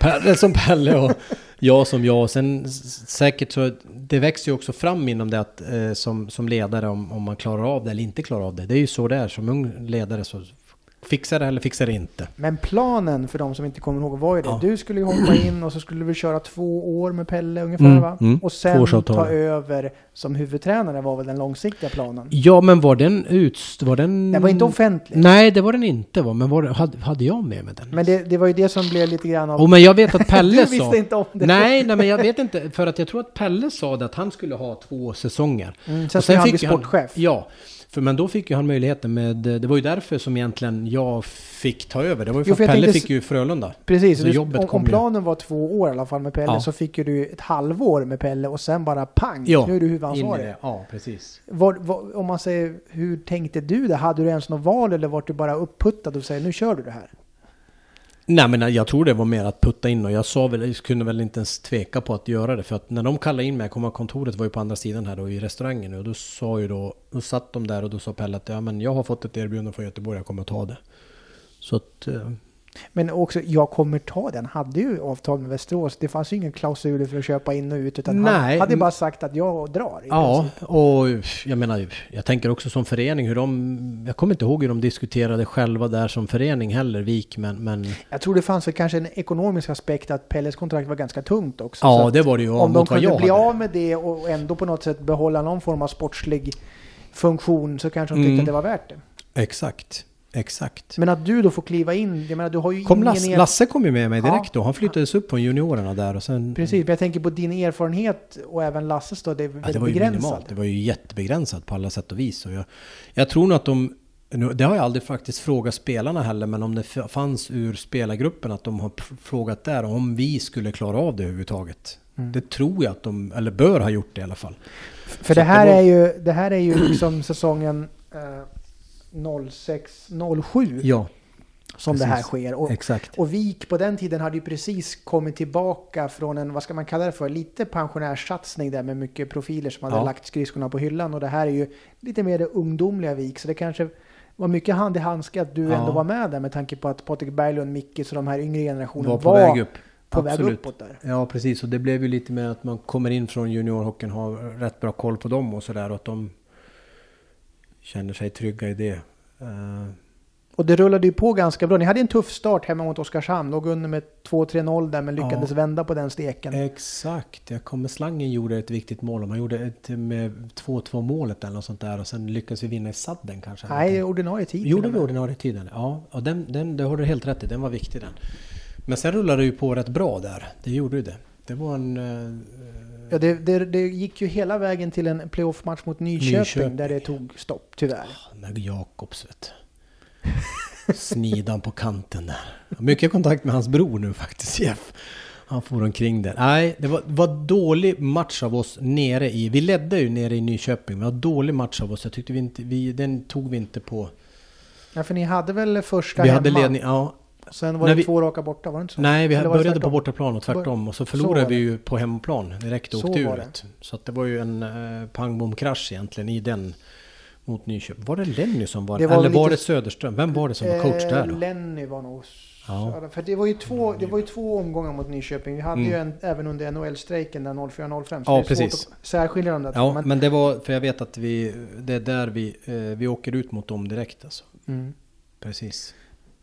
Pelle som Pelle och jag som jag. Och sen säkert så... Det växer ju också fram inom det att eh, som, som ledare om, om man klarar av det eller inte klarar av det. Det är ju så det är. Som ung ledare så fixar det eller fixar det inte. Men planen för de som inte kommer ihåg var ju det. Ja. Du skulle ju hoppa in och så skulle vi köra två år med Pelle ungefär Mm, va? mm. Och sen ta över som huvudtränare var väl den långsiktiga planen? Ja men var den ut... Var den... Den var inte offentlig. Nej, det var den inte va? Men var, det- hade, hade jag med mig den? Men det, det var ju det som blev lite grann av... Oh, men jag vet att Pelle du sa... visste inte om det. Nej, nej, men jag vet inte. För att jag tror att Pelle sa det att han skulle ha två säsonger. Mm, sen Och skulle han bli fick ju sportchef. ja, för men då fick ju han möjligheten med... Det var ju därför som egentligen jag fick ta över. Det var ju för Jo, Pelle fick ju Frölunda. Precis, Så jobbet om, kom om planen var två år i alla fall med Pelle Ja. så fick ju du ett halvår med Pelle och sen bara pang, Ja, nu är du huvudansvarig. Ja, precis. Var, var, om man säger, hur tänkte du det? Hade du ens något val eller var du bara upputtad och säger nu kör du det här? Nej men jag tror det var mer att putta in och jag sa väl, jag kunde väl inte ens tveka på att göra det för att när de kallade in mig, kom kontoret var ju på andra sidan här då i restaurangen och då sa ju då, då satt de där och då sa Pelle att ja men jag har fått ett erbjudande från Göteborg, jag kommer att ta det. Så att, eh, men också, jag kommer ta den. hade ju avtal med Västerås. Det fanns ju ingen klausul för att köpa in och ut. Utan han Nej. hade bara sagt att jag drar. ja princip. och jag menar, jag tänker också som förening hur de, jag kommer inte ihåg hur de diskuterade själva där som förening heller, Vik, men, men Jag tror det fanns väl kanske en ekonomisk aspekt att Pelles kontrakt var ganska tungt också. Så ja det var det ju om de kunde bli hade. av med det och ändå på något sätt behålla någon form av sportslig funktion så kanske de tyckte Mm. att det var värt det. Exakt, exakt. Men att du då får kliva in, jag menar du har ju Kom ingen Lasse, er- Lasse kom ju med mig Ja. direkt då, han flyttades upp från juniorerna där och sen... Precis, men jag tänker på din erfarenhet och även Lasses då, det är Ja, det var ju minimalt. Det var ju jättebegränsat på alla sätt och vis. Och jag, jag tror nog att de... nu- Det har jag aldrig faktiskt frågat spelarna heller, men om det fanns ur spelargruppen att de har frågat där om vi skulle klara av det överhuvudtaget. Mm. Det tror jag att de, eller bör ha gjort det i alla fall. För Så det att det här, var- är ju, det här är ju liksom säsongen eh, 06-07 Ja, som det här precis. sker. Och, exakt. och Vik på den tiden hade ju precis kommit tillbaka från en, vad ska man kalla det för, lite pensionärssatsning där med mycket profiler som hade Ja. lagt skridskorna på hyllan. Och det här är ju lite mer det ungdomliga Vik, så det kanske var mycket hand i handske att du Ja. ändå var med där med tanke på att Patrik Berglund, Mickis och de här yngre generationerna Var var, på väg upp. på väg Absolut. uppåt där. Ja, precis. Och det blev ju lite med att man kommer in från juniorhockeyn, har rätt bra koll på dem och sådär. Och att de känner sig trygga i det. Eh, Och det rullade ju på ganska bra. Ni hade en tuff start hemma mot Oskarshamn. Låg under med 2-3-0 där men lyckades Ja. vända på den steken. Exakt, jag kommer Slangen gjorde ett viktigt mål. Man gjorde ett med 2-2 målet eller något sånt där och sen lyckades vi vinna i sadden kanske. Nej, ordinarie tid. Gjorde vi ordinarie tiden? Ja, och den, den, det har du helt rätt i. Den var viktig den. Men sen rullade det ju på rätt bra där. Det gjorde ju det. Det var en... Ja, det, det, det gick ju hela vägen till en playoff-match mot Nyköping, Nyköping. där det tog stopp, tyvärr. Den där Jakobs vet. Snidan på kanten där. Mycket kontakt med hans bror nu faktiskt, Jeff. Han får omkring där. Nej, det var, var dålig match av oss nere i... Vi ledde ju nere i Nyköping, men det var dålig match av oss. Jag tyckte vi inte... Vi, den tog vi inte på... Ja, för ni hade väl första Vi hemma? hade ledning... Ja, Sen var När det vi- två raka borta, var det inte så? Nej, vi började på bortaplan och tvärtom. Och så förlorade var vi ju på hemmaplan direkt och Så åkte ur. det. Så det var ju en eh, pang bom krasch egentligen i den mot Nyköping. Var det Lenny som var Det var Eller var det Söderström? Vem var det som var coach där Eh, då? Lenny var nog... Ja. För det var, ju två, det var ju två omgångar mot Nyköping. Vi hade Mm. ju en även under NHL-strejken där 04-05. Så Ja, det är precis. svårt att särskilja de där. Ja, Men, men det var, för jag vet att vi, det är där vi, eh, vi åker ut mot dem direkt alltså. mm. Precis.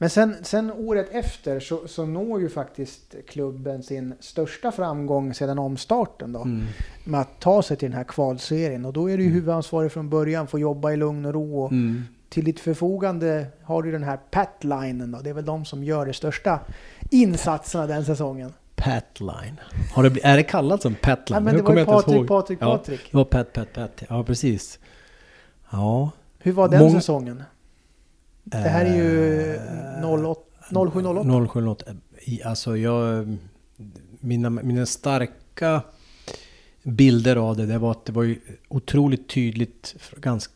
Men sen, sen året efter så, så når ju faktiskt klubben sin största framgång sedan omstarten då. Mm. Med att ta sig till den här kvalserien. Och då är du ju huvudansvarig från början, får jobba i lugn och ro. Och Mm. till ditt förfogande har du den här Patlinen då. Det är väl de som gör de största insatserna den säsongen. Patline. Har det, bli- är det kallat som Patline? Men det var ju Patrik, ihåg. Patrik, Ja, Patrik. det var Pat, Pat, Pat. Ja, precis. Ja. Hur var den Många- säsongen? Det här är ju Eh, 08 0708. 0708. I- Alltså jag... Mina, mina starka bilder av det. Det var att det var ju otroligt tydligt ganska,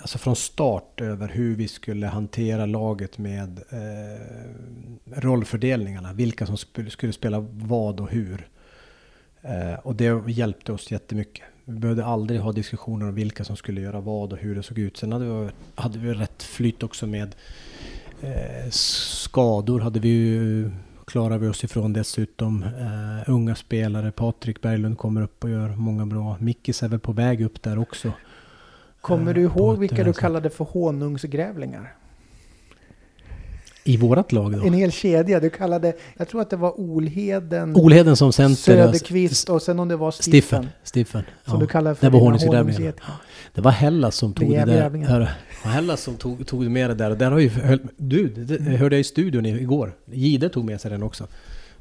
alltså från start över hur vi skulle hantera laget med eh, rollfördelningarna. Vilka som skulle spela vad och hur. Eh, och det hjälpte oss jättemycket. Vi behövde aldrig ha diskussioner om vilka som skulle göra vad och hur det såg ut. Sen hade vi, hade vi rätt flyt också med eh, skador. Hade vi ju, klarade vi oss ifrån dessutom. Eh, unga spelare. Patrik Berglund kommer upp och gör många bra. Mickis är väl på väg upp där också. Kommer du ihåg vilka du kallade för honungsgrävlingar? I vårat lag då? En hel kedja. Du kallade, jag tror att det var Olheden, Olheden som center. Söderqvist och sen om det var Stiffen. Stiffen. Som ja. du kallade för det var honungsgrävlingarna. Det var Hellas som tog det där. Det var Hellas som tog, tog med det där. Och där har ju, du, det hörde jag i studion igår. Gide tog med sig den också.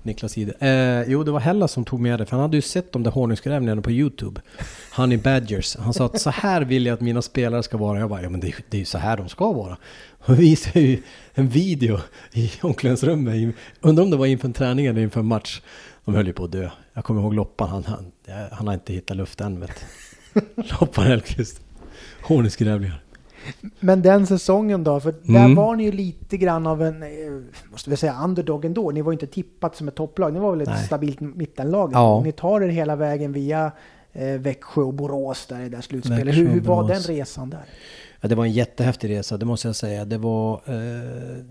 Niklas Ide. Eh, jo, det var Hella som tog med det, för han hade ju sett de där honungsgrävningarna på YouTube. Honey Badgers. Han sa att så här vill jag att mina spelare ska vara. Jag bara, ja men det, det är ju så här de ska vara. Och visade ju en video i omklädningsrummet. Undrar om det var inför träningen eller inför en match. De höll ju på att dö. Jag kommer ihåg Loppan, han, han, han har inte hittat luft än vet Loppan Hellqvist. Honungsgrävlingar. Men den säsongen då, för där mm. var ni ju lite grann av en, eh, måste vi säga, underdog ändå. Ni var inte tippat som ett topplag, ni var väl ett Nej. stabilt mittenlag. Ja. Ni tar er hela vägen via eh, Växjö och Borås där i det slutspelet. Hur, hur var den resan där? Ja, det var en jättehäftig resa, det måste jag säga. Det var eh,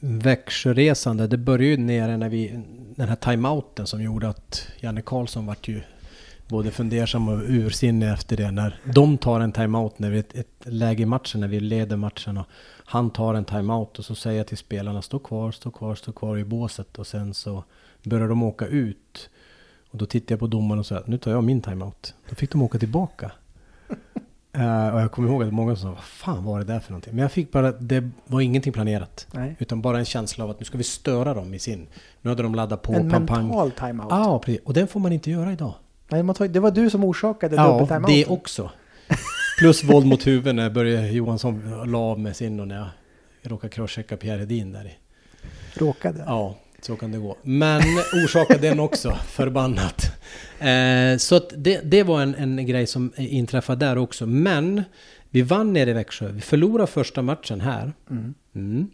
Växjöresan, det började ju nere när vi, den här timeouten som gjorde att Janne Karlsson vart ju både fundersam och ursinnig efter det. När de tar en timeout när vi är ett, ett läge i matchen, när vi leder matchen och han tar en timeout och så säger jag till spelarna stå kvar, stå kvar, stå kvar i båset och sen så börjar de åka ut. Och då tittar jag på domaren och säger nu tar jag min timeout. Då fick de åka tillbaka. uh, och jag kommer ihåg att många sa, vad fan var det där för någonting? Men jag fick bara, det var ingenting planerat. Nej. Utan bara en känsla av att nu ska vi störa dem i sin... Nu hade de laddat på. En pam, mental timeout. Ja, ah, precis. Och den får man inte göra idag. Nej, man tar, det var du som orsakade ja, dubbeltimeouten. Det också. Plus våld mot huvudet när Börje Johansson la av med sin och när jag råkade crosschecka Pierre Hedin där i. Råkade? Ja, så kan det gå. Men orsakade den också, förbannat. Eh, så att det, det var en, en grej som inträffade där också. Men vi vann nere i Växjö. Vi förlorade första matchen här. Mm. Mm.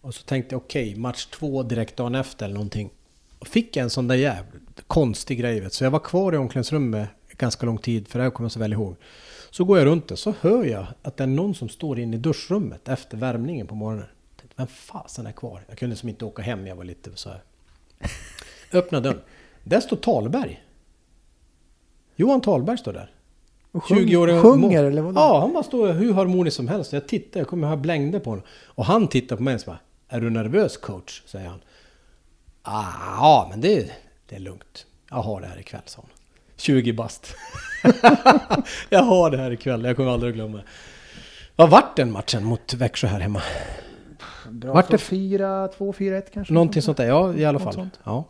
Och så tänkte jag okej, okay, match två direkt dagen efter eller någonting. Och fick jag en sån där jävligt konstig grej vet. Så jag var kvar i omklädningsrummet ganska lång tid, för det här kommer jag så väl ihåg. Så går jag runt det, så hör jag att det är någon som står inne i duschrummet efter värmningen på morgonen. Tänkte, Vem fasen är kvar? Jag kunde som inte åka hem, jag var lite så här. Öppna dörren. Där står Talberg. Johan Talberg står där. Och sjung, 20 sjunger eller vadå? Ja, han bara står hur harmoniskt som helst. Jag tittar, jag kommer ha blängde på honom. Och han tittar på mig och bara Är du nervös coach? Säger han. Ah, ja, men det, det är lugnt. Jag har det här ikväll, sa hon. 20 bast. jag har det här ikväll, jag kommer aldrig att glömma. Vad vart den matchen mot Växjö här hemma? Bra vart det 4-2, 4-1 kanske? Någonting sånt där, ja i alla fall. Ja.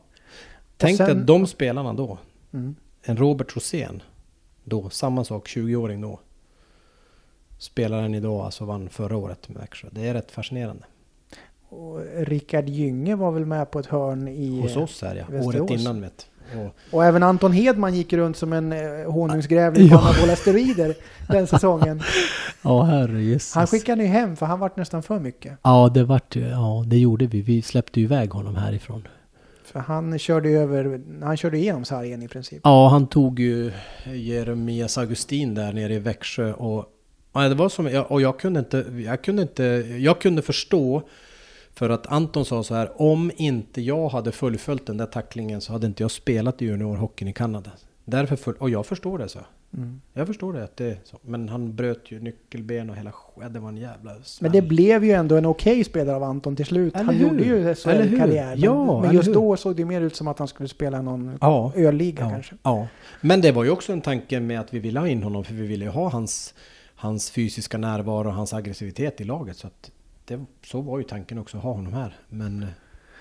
Tänk dig de spelarna då. Mm. En Robert Rosén. Då, samma sak, 20-åring då. Spelaren idag alltså vann förra året med Växjö. Det är rätt fascinerande. Och Rickard Gynge var väl med på ett hörn i Hos oss här ja, året innan vet och, och, även Anton Hedman gick runt som en eh, honungsgrävling på ja. anabola steroider den säsongen. Ja, herre Jesus. Han skickade ju hem för han vart nästan för mycket. Ja, det vart ja, det gjorde vi. Vi släppte ju iväg honom härifrån. För han körde över, han körde igenom sargen i princip. Ja, han tog ju Jeremias Augustin där nere i Växjö och Ja, det var som, och jag kunde inte, jag kunde inte, jag kunde förstå för att Anton sa så här, om inte jag hade fullföljt den där tacklingen så hade inte jag spelat i juniorhockeyn i Kanada. Därför full, och jag förstår det så. Mm. Jag förstår det att det är så. Men han bröt ju nyckelben och hela det var en jävla smäll. Men det blev ju ändå en okej okay spelare av Anton till slut. Eller han hur? gjorde ju SHL-karriär. Ja, men just då såg det mer ut som att han skulle spela någon ja, ölliga ja, kanske. Ja, men det var ju också en tanke med att vi ville ha in honom för vi ville ju ha hans, hans fysiska närvaro och hans aggressivitet i laget. Så att det, så var ju tanken också att ha honom här. Men eh,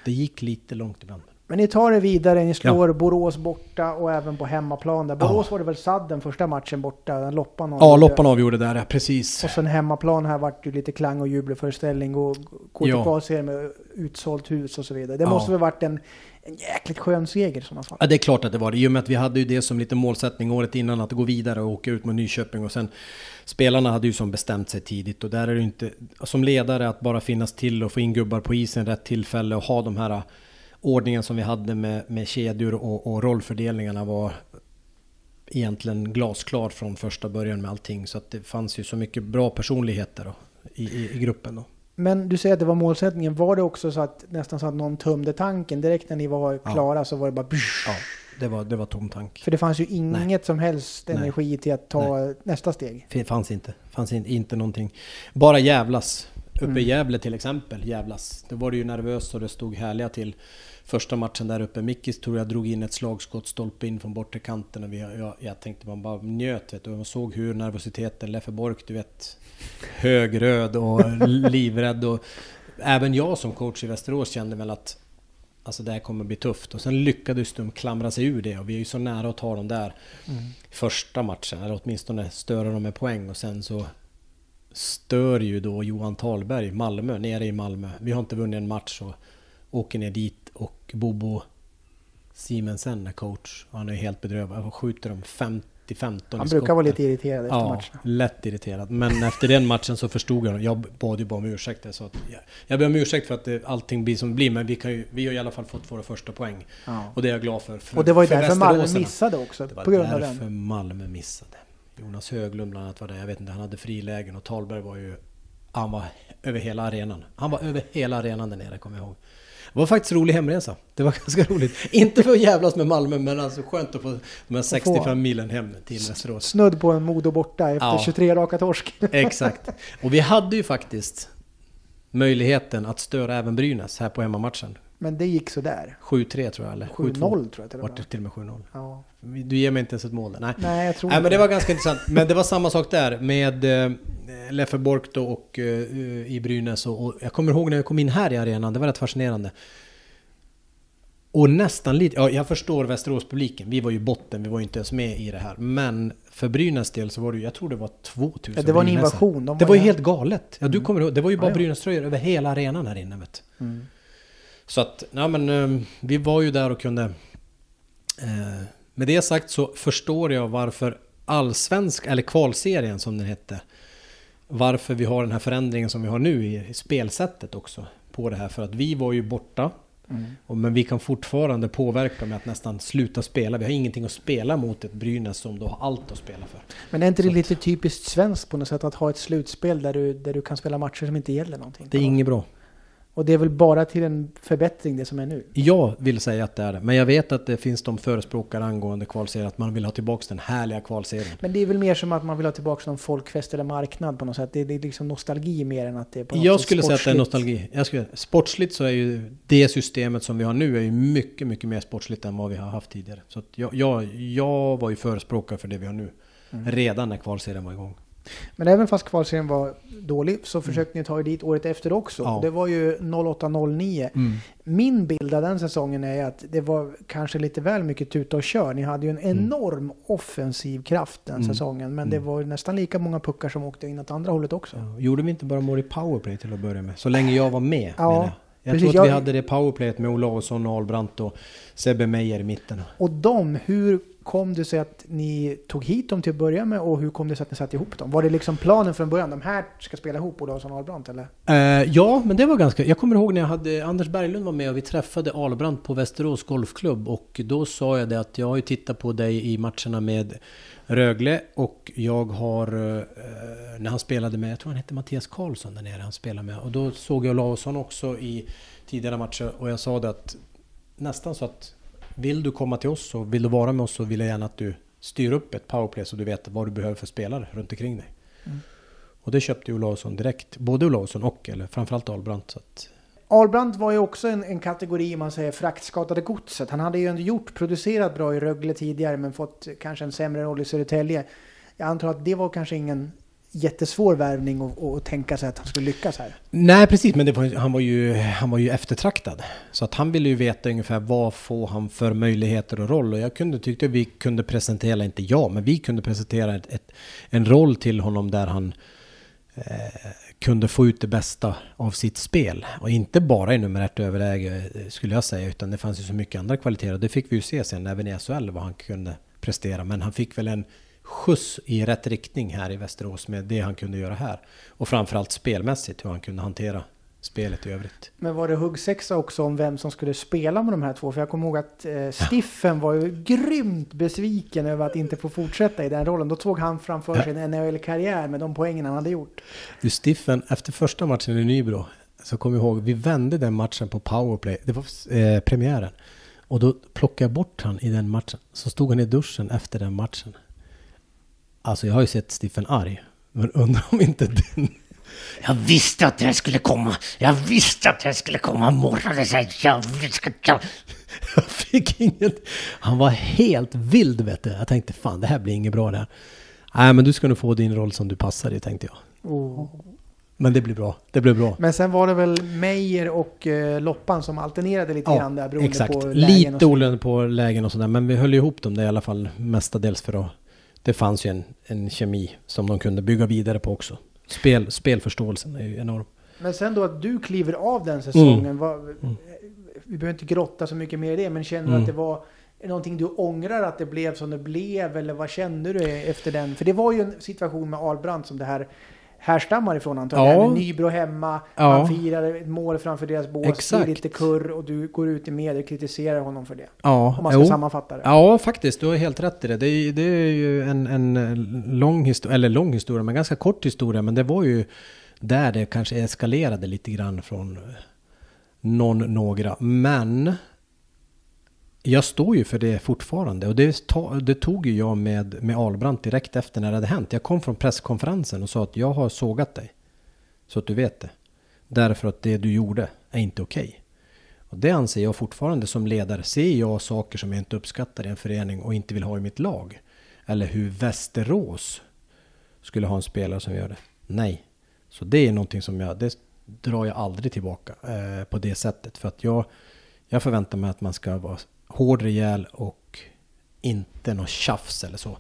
det gick lite långt ibland. Men ni tar er vidare, ni slår ja. Borås borta och även på hemmaplan där. Borås ja. var det väl sadden första matchen borta, Loppan Ja, Loppan avgjorde där, ja, precis. Och sen hemmaplan här vart ju lite klang och jubelföreställning och KTK ja. ser med utsålt hus och så vidare. Det måste väl varit en en jäkligt skön seger i sådana fall. Ja, det är klart att det var det. I och med att vi hade ju det som lite målsättning året innan att gå vidare och åka ut mot Nyköping och sen spelarna hade ju som bestämt sig tidigt och där är det ju inte som ledare att bara finnas till och få in gubbar på isen rätt tillfälle och ha de här äh, ordningen som vi hade med, med kedjor och, och rollfördelningarna var egentligen glasklar från första början med allting så att det fanns ju så mycket bra personligheter då, i, i, i gruppen då. Men du säger att det var målsättningen. Var det också så att nästan så att någon tömde tanken direkt när ni var klara ja. så var det bara... Ja, det var, det var tom tank. För det fanns ju inget Nej. som helst energi Nej. till att ta Nej. nästa steg. Det fanns inte. Det fanns inte någonting. Bara jävlas. Uppe mm. i Gävle till exempel, jävlas. Då var det ju nervöst och det stod härliga till första matchen där uppe. Mickis tror jag drog in ett slagskott stolpe in från bortre kanten och vi, jag, jag tänkte man bara njöt vet du. Man såg hur nervositeten, Leffe Bork du vet, högröd och livrädd och även jag som coach i Västerås kände väl att Alltså det här kommer bli tufft och sen lyckades de klamra sig ur det och vi är ju så nära att ta dem där mm. första matchen, eller åtminstone störa dem med poäng och sen så stör ju då Johan Talberg Malmö, nere i Malmö. Vi har inte vunnit en match och åker ner dit och Bobo Simensen är coach. Han är helt bedrövad. Han skjuter dem 50-15 Han brukar vara lite irriterad efter ja, matcherna. lätt irriterad. Men efter den matchen så förstod jag. Jag bad ju bara om ursäkt. Så att jag, jag ber om ursäkt för att det, allting blir som det blir. Men vi, kan ju, vi har i alla fall fått våra första poäng. Ja. Och det är jag glad för. för och det var ju därför Malmö missade också. Det var av den. därför Malmö missade. Jonas Höglund bland annat var där. Jag vet inte, han hade frilägen och Talberg var ju... Han var över hela arenan. Han var över hela arenan där nere, kommer jag ihåg. Det var faktiskt rolig hemresa. Det var ganska roligt. Inte för att jävlas med Malmö, men alltså skönt att få de här 65 milen hem till Västerås. Snudd på en Modo borta efter ja. 23 raka torsk. Exakt. Och vi hade ju faktiskt möjligheten att störa även Brynäs här på hemmamatchen. Men det gick sådär. 7-3 tror jag eller? 7-0 tror jag det var. Vart det till och med 7-0. Ja. Du ger mig inte ens ett mål Nej, Nej jag tror Nej, men det var ganska intressant. Men det var samma sak där med eh, Leffe Bork då och uh, i Brynäs. Och, jag kommer ihåg när jag kom in här i arenan, det var rätt fascinerande. Och nästan lite, ja jag förstår Västerås-publiken, vi var ju botten, vi var ju inte ens med i det här. Men för Brynäs del så var det ju, jag tror det var 2000 ja, Det var en invasion. De det var ju helt galet. Ja, du mm. kommer ihåg, det var ju bara ja, ja. Brynäs-tröjor över hela arenan här inne vet mm. Så att, ja men eh, vi var ju där och kunde... Eh, med det sagt så förstår jag varför allsvensk, eller kvalserien som den hette, varför vi har den här förändringen som vi har nu i spelsättet också på det här. För att vi var ju borta Mm. men vi kan fortfarande påverka med att nästan sluta spela. Vi har ingenting att spela mot ett Brynäs som då har allt att spela för. Men är inte det Så lite typiskt svenskt på något sätt att ha ett slutspel där du, där du kan spela matcher som inte gäller någonting? Det är inget bra. Och det är väl bara till en förbättring det som är nu? Jag vill säga att det är det. Men jag vet att det finns de förespråkare angående kvalserien, att man vill ha tillbaka den härliga kvalserien. Men det är väl mer som att man vill ha tillbaka någon folkfest eller marknad på något sätt. Det är liksom nostalgi mer än att det är på något Jag skulle säga att det är nostalgi. Jag skulle, sportsligt så är ju det systemet som vi har nu är ju mycket, mycket mer sportsligt än vad vi har haft tidigare. Så jag, jag, jag var ju förespråkare för det vi har nu. Mm. Redan när kvalserien var igång. Men även fast kvalserien var dålig så mm. försökte ni ta er dit året efter också. Ja. Det var ju 08-09. Mm. Min bild av den säsongen är att det var kanske lite väl mycket tuta och kör. Ni hade ju en mm. enorm mm. offensiv kraft den mm. säsongen. Men det mm. var nästan lika många puckar som åkte in åt andra hållet också. Ja. Gjorde vi inte bara mål i powerplay till att börja med? Så länge jag var med. Ja. Jag Precis, tror att vi hade det powerplayet med Olausson, Ahlbrandt och Sebbe Meyer i mitten. Och de, hur kom det sig att ni tog hit dem till att börja med och hur kom det sig att ni satte ihop dem? Var det liksom planen från början? De här ska spela ihop Olausson och Ahlbrandt eller? Eh, ja, men det var ganska... Jag kommer ihåg när jag hade... Anders Berglund var med och vi träffade Ahlbrandt på Västerås Golfklubb och då sa jag det att jag har ju tittat på dig i matcherna med Rögle och jag har... Eh, när han spelade med, jag tror han hette Mattias Karlsson där nere han spelade med och då såg jag Olausson också i tidigare matcher och jag sa det att nästan så att vill du komma till oss och vill du vara med oss så vill jag gärna att du styr upp ett powerplay så du vet vad du behöver för spelare runt omkring dig. Mm. Och det köpte ju Olausson direkt, både Olausson och, eller framförallt Ahlbrandt. Så att... Ahlbrandt var ju också en, en kategori, man säger, fraktskadade godset. Han hade ju ändå gjort, producerat bra i Rögle tidigare men fått kanske en sämre roll i Södertälje. Jag antar att det var kanske ingen jättesvår värvning att tänka sig att han skulle lyckas här. Nej precis, men var, han, var ju, han var ju eftertraktad. Så att han ville ju veta ungefär vad får han för möjligheter och roll. Och jag kunde, tyckte vi kunde presentera, inte jag, men vi kunde presentera ett, ett, en roll till honom där han eh, kunde få ut det bästa av sitt spel. Och inte bara i nummer ett överläge eh, skulle jag säga, utan det fanns ju så mycket andra kvaliteter. Det fick vi ju se sen även i SHL vad han kunde prestera. Men han fick väl en skjuts i rätt riktning här i Västerås med det han kunde göra här. Och framförallt spelmässigt hur han kunde hantera spelet i övrigt. Men var det huggsexa också om vem som skulle spela med de här två? För jag kommer ihåg att eh, Stiffen var ju grymt besviken över att inte få fortsätta i den rollen. Då såg han framför sig en NHL-karriär med de poängen han hade gjort. Du Stiffen, efter första matchen i Nybro så kommer jag ihåg, vi vände den matchen på powerplay. Det var eh, premiären. Och då plockade jag bort han i den matchen. Så stod han i duschen efter den matchen. Alltså jag har ju sett Stiffen arg. Men undrar om inte den jag visste att det skulle komma. Jag visste att det skulle komma. Han morrade så här. Jag, jag fick inget. Han var helt vild vet du. Jag tänkte fan det här blir inget bra det här. Nej men du ska nog få din roll som du passar i tänkte jag. Oh. Men det blir bra. Det blir bra. Men sen var det väl Meijer och uh, Loppan som alternerade lite ja, grann där beroende exakt. på lägen. Lite olika på lägen och sådär. Men vi höll ihop dem det i alla fall mestadels för att det fanns ju en, en kemi som de kunde bygga vidare på också. Spel, spelförståelsen är ju enorm. Men sen då att du kliver av den säsongen. Mm. Var, mm. Vi behöver inte grotta så mycket mer i det, men känner du mm. att det var någonting du ångrar att det blev som det blev? Eller vad kände du efter den? För det var ju en situation med Albrandt som det här härstammar ifrån antagligen. Ja. Nybro hemma, ja. han firar ett mål framför deras bås, Exakt. lite kurr och du går ut i media och kritiserar honom för det. Ja, om man ska jo. sammanfatta det. Ja, faktiskt. Du har helt rätt i det. Det är, det är ju en, en lång historia, eller lång historia, men ganska kort historia. Men det var ju där det kanske eskalerade lite grann från någon, några. Men jag står ju för det fortfarande och det, det tog ju jag med, med Albrandt direkt efter när det hade hänt. Jag kom från presskonferensen och sa att jag har sågat dig. Så att du vet det. Därför att det du gjorde är inte okej. Okay. Och det anser jag fortfarande som ledare. Ser jag saker som jag inte uppskattar i en förening och inte vill ha i mitt lag. Eller hur Västerås skulle ha en spelare som gör det. Nej. Så det är någonting som jag, det drar jag aldrig tillbaka eh, på det sättet. För att jag, jag förväntar mig att man ska vara hård, rejäl och inte något tjafs eller så.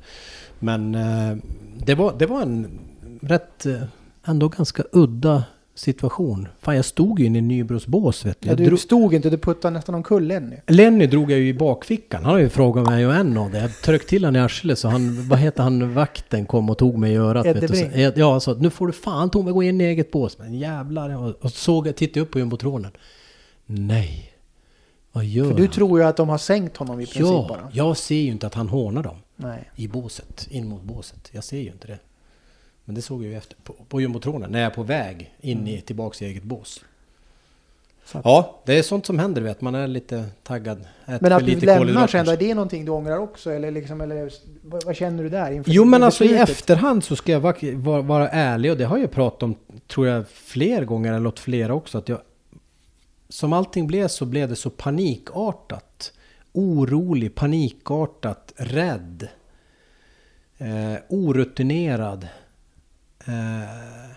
Men eh, det, var, det var en rätt, eh, ändå ganska udda situation. Fan jag stod ju inne i Nybros bås vet du. Ja, du drog... stod inte, du puttade nästan omkull Lenny. Lenny drog jag ju i bakfickan. Han har ju frågat mig och en av det. Jag tryckte till honom i arslet så han, vad heter han, vakten kom och tog mig i örat. Vet du. Så, ja, så nu får du fan tog mig gå in i eget bås. Men jävlar. Och, och såg, tittade upp på jumbotronen. Nej. Vad gör För du han? tror ju att de har sänkt honom i princip ja, bara. jag ser ju inte att han hånar dem. Nej. I båset, in mot båset. Jag ser ju inte det. Men det såg jag ju efter på, på jumbotronen när jag är på väg in mm. i tillbaks i eget bås. Ja, det är sånt som händer vet man är lite taggad. Men att du lämnar sen då, är det någonting du ångrar också? Eller, liksom, eller vad känner du där? jo men alltså i efterhand så ska jag vara, vara, vara, ärlig och det har jag pratat om tror jag fler gånger eller åt flera också. Att jag som allting blev så blev det så panikartat. Orolig, panikartat, rädd. Eh, orutinerad. Eh,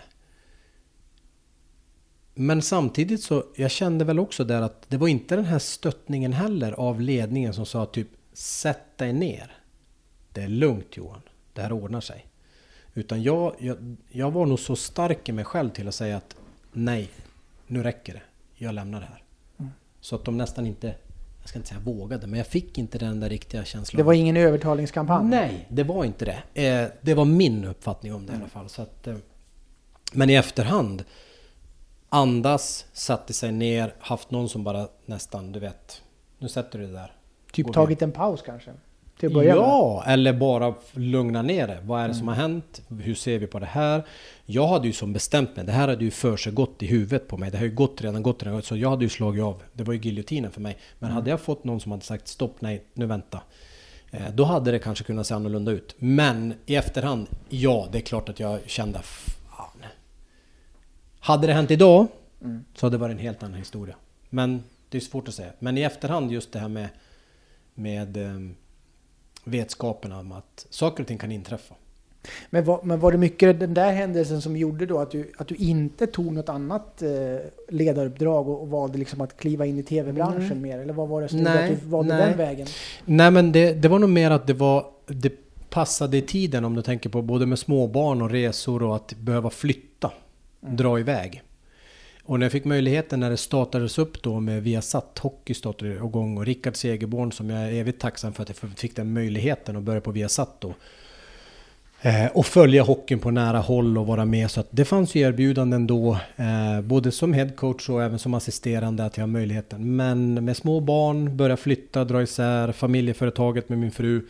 men samtidigt så, jag kände väl också där att det var inte den här stöttningen heller av ledningen som sa typ Sätt dig ner. Det är lugnt Johan, det här ordnar sig. Utan jag, jag, jag var nog så stark i mig själv till att säga att nej, nu räcker det jag lämnar det här. Mm. Så att de nästan inte, jag ska inte säga vågade, men jag fick inte den där riktiga känslan. Det var ingen övertalningskampanj? Nej, det var inte det. Eh, det var min uppfattning om det mm. i alla fall. Så att, eh, men i efterhand, andas, satte sig ner, haft någon som bara nästan, du vet, nu sätter du det där. Typ tagit en paus kanske? Till att börja ja, med. eller bara lugna ner det. Vad är det mm. som har hänt? Hur ser vi på det här? Jag hade ju som bestämt mig. Det här hade ju för sig gått i huvudet på mig. Det har ju gått redan, gått redan. Så jag hade ju slagit av. Det var ju giljotinen för mig. Men mm. hade jag fått någon som hade sagt stopp, nej, nu vänta. Eh, då hade det kanske kunnat se annorlunda ut. Men i efterhand, ja, det är klart att jag kände fan. Hade det hänt idag mm. så hade det varit en helt annan historia. Men det är svårt att säga. Men i efterhand just det här med, med ehm, vetskapen om att saker och ting kan inträffa. Men var, men var det mycket den där händelsen som gjorde då att du, att du inte tog något annat eh, ledaruppdrag och, och valde liksom att kliva in i tv-branschen mm. mer? Eller vad var det som gjorde att du valde nej. den vägen? Nej men det, det var nog mer att det var det passade i tiden om du tänker på både med småbarn och resor och att behöva flytta. dra iväg. Och när jag fick möjligheten när det startades upp då med Viasat Hockey startade igång och Rickard Segerborn som jag är evigt tacksam för att jag fick den möjligheten att börja på Viasat då. Eh, och följa hockeyn på nära håll och vara med. Så att det fanns ju erbjudanden då, eh, både som headcoach och även som assisterande att jag har möjligheten. Men med små barn, börja flytta, dra isär, familjeföretaget med min fru.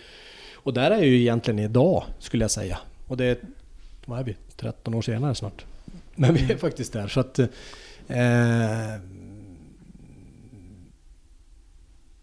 Och där är jag ju egentligen idag, skulle jag säga. Och det är, vad är vi, 13 år senare snart. Men vi är faktiskt där. Så att... Eh,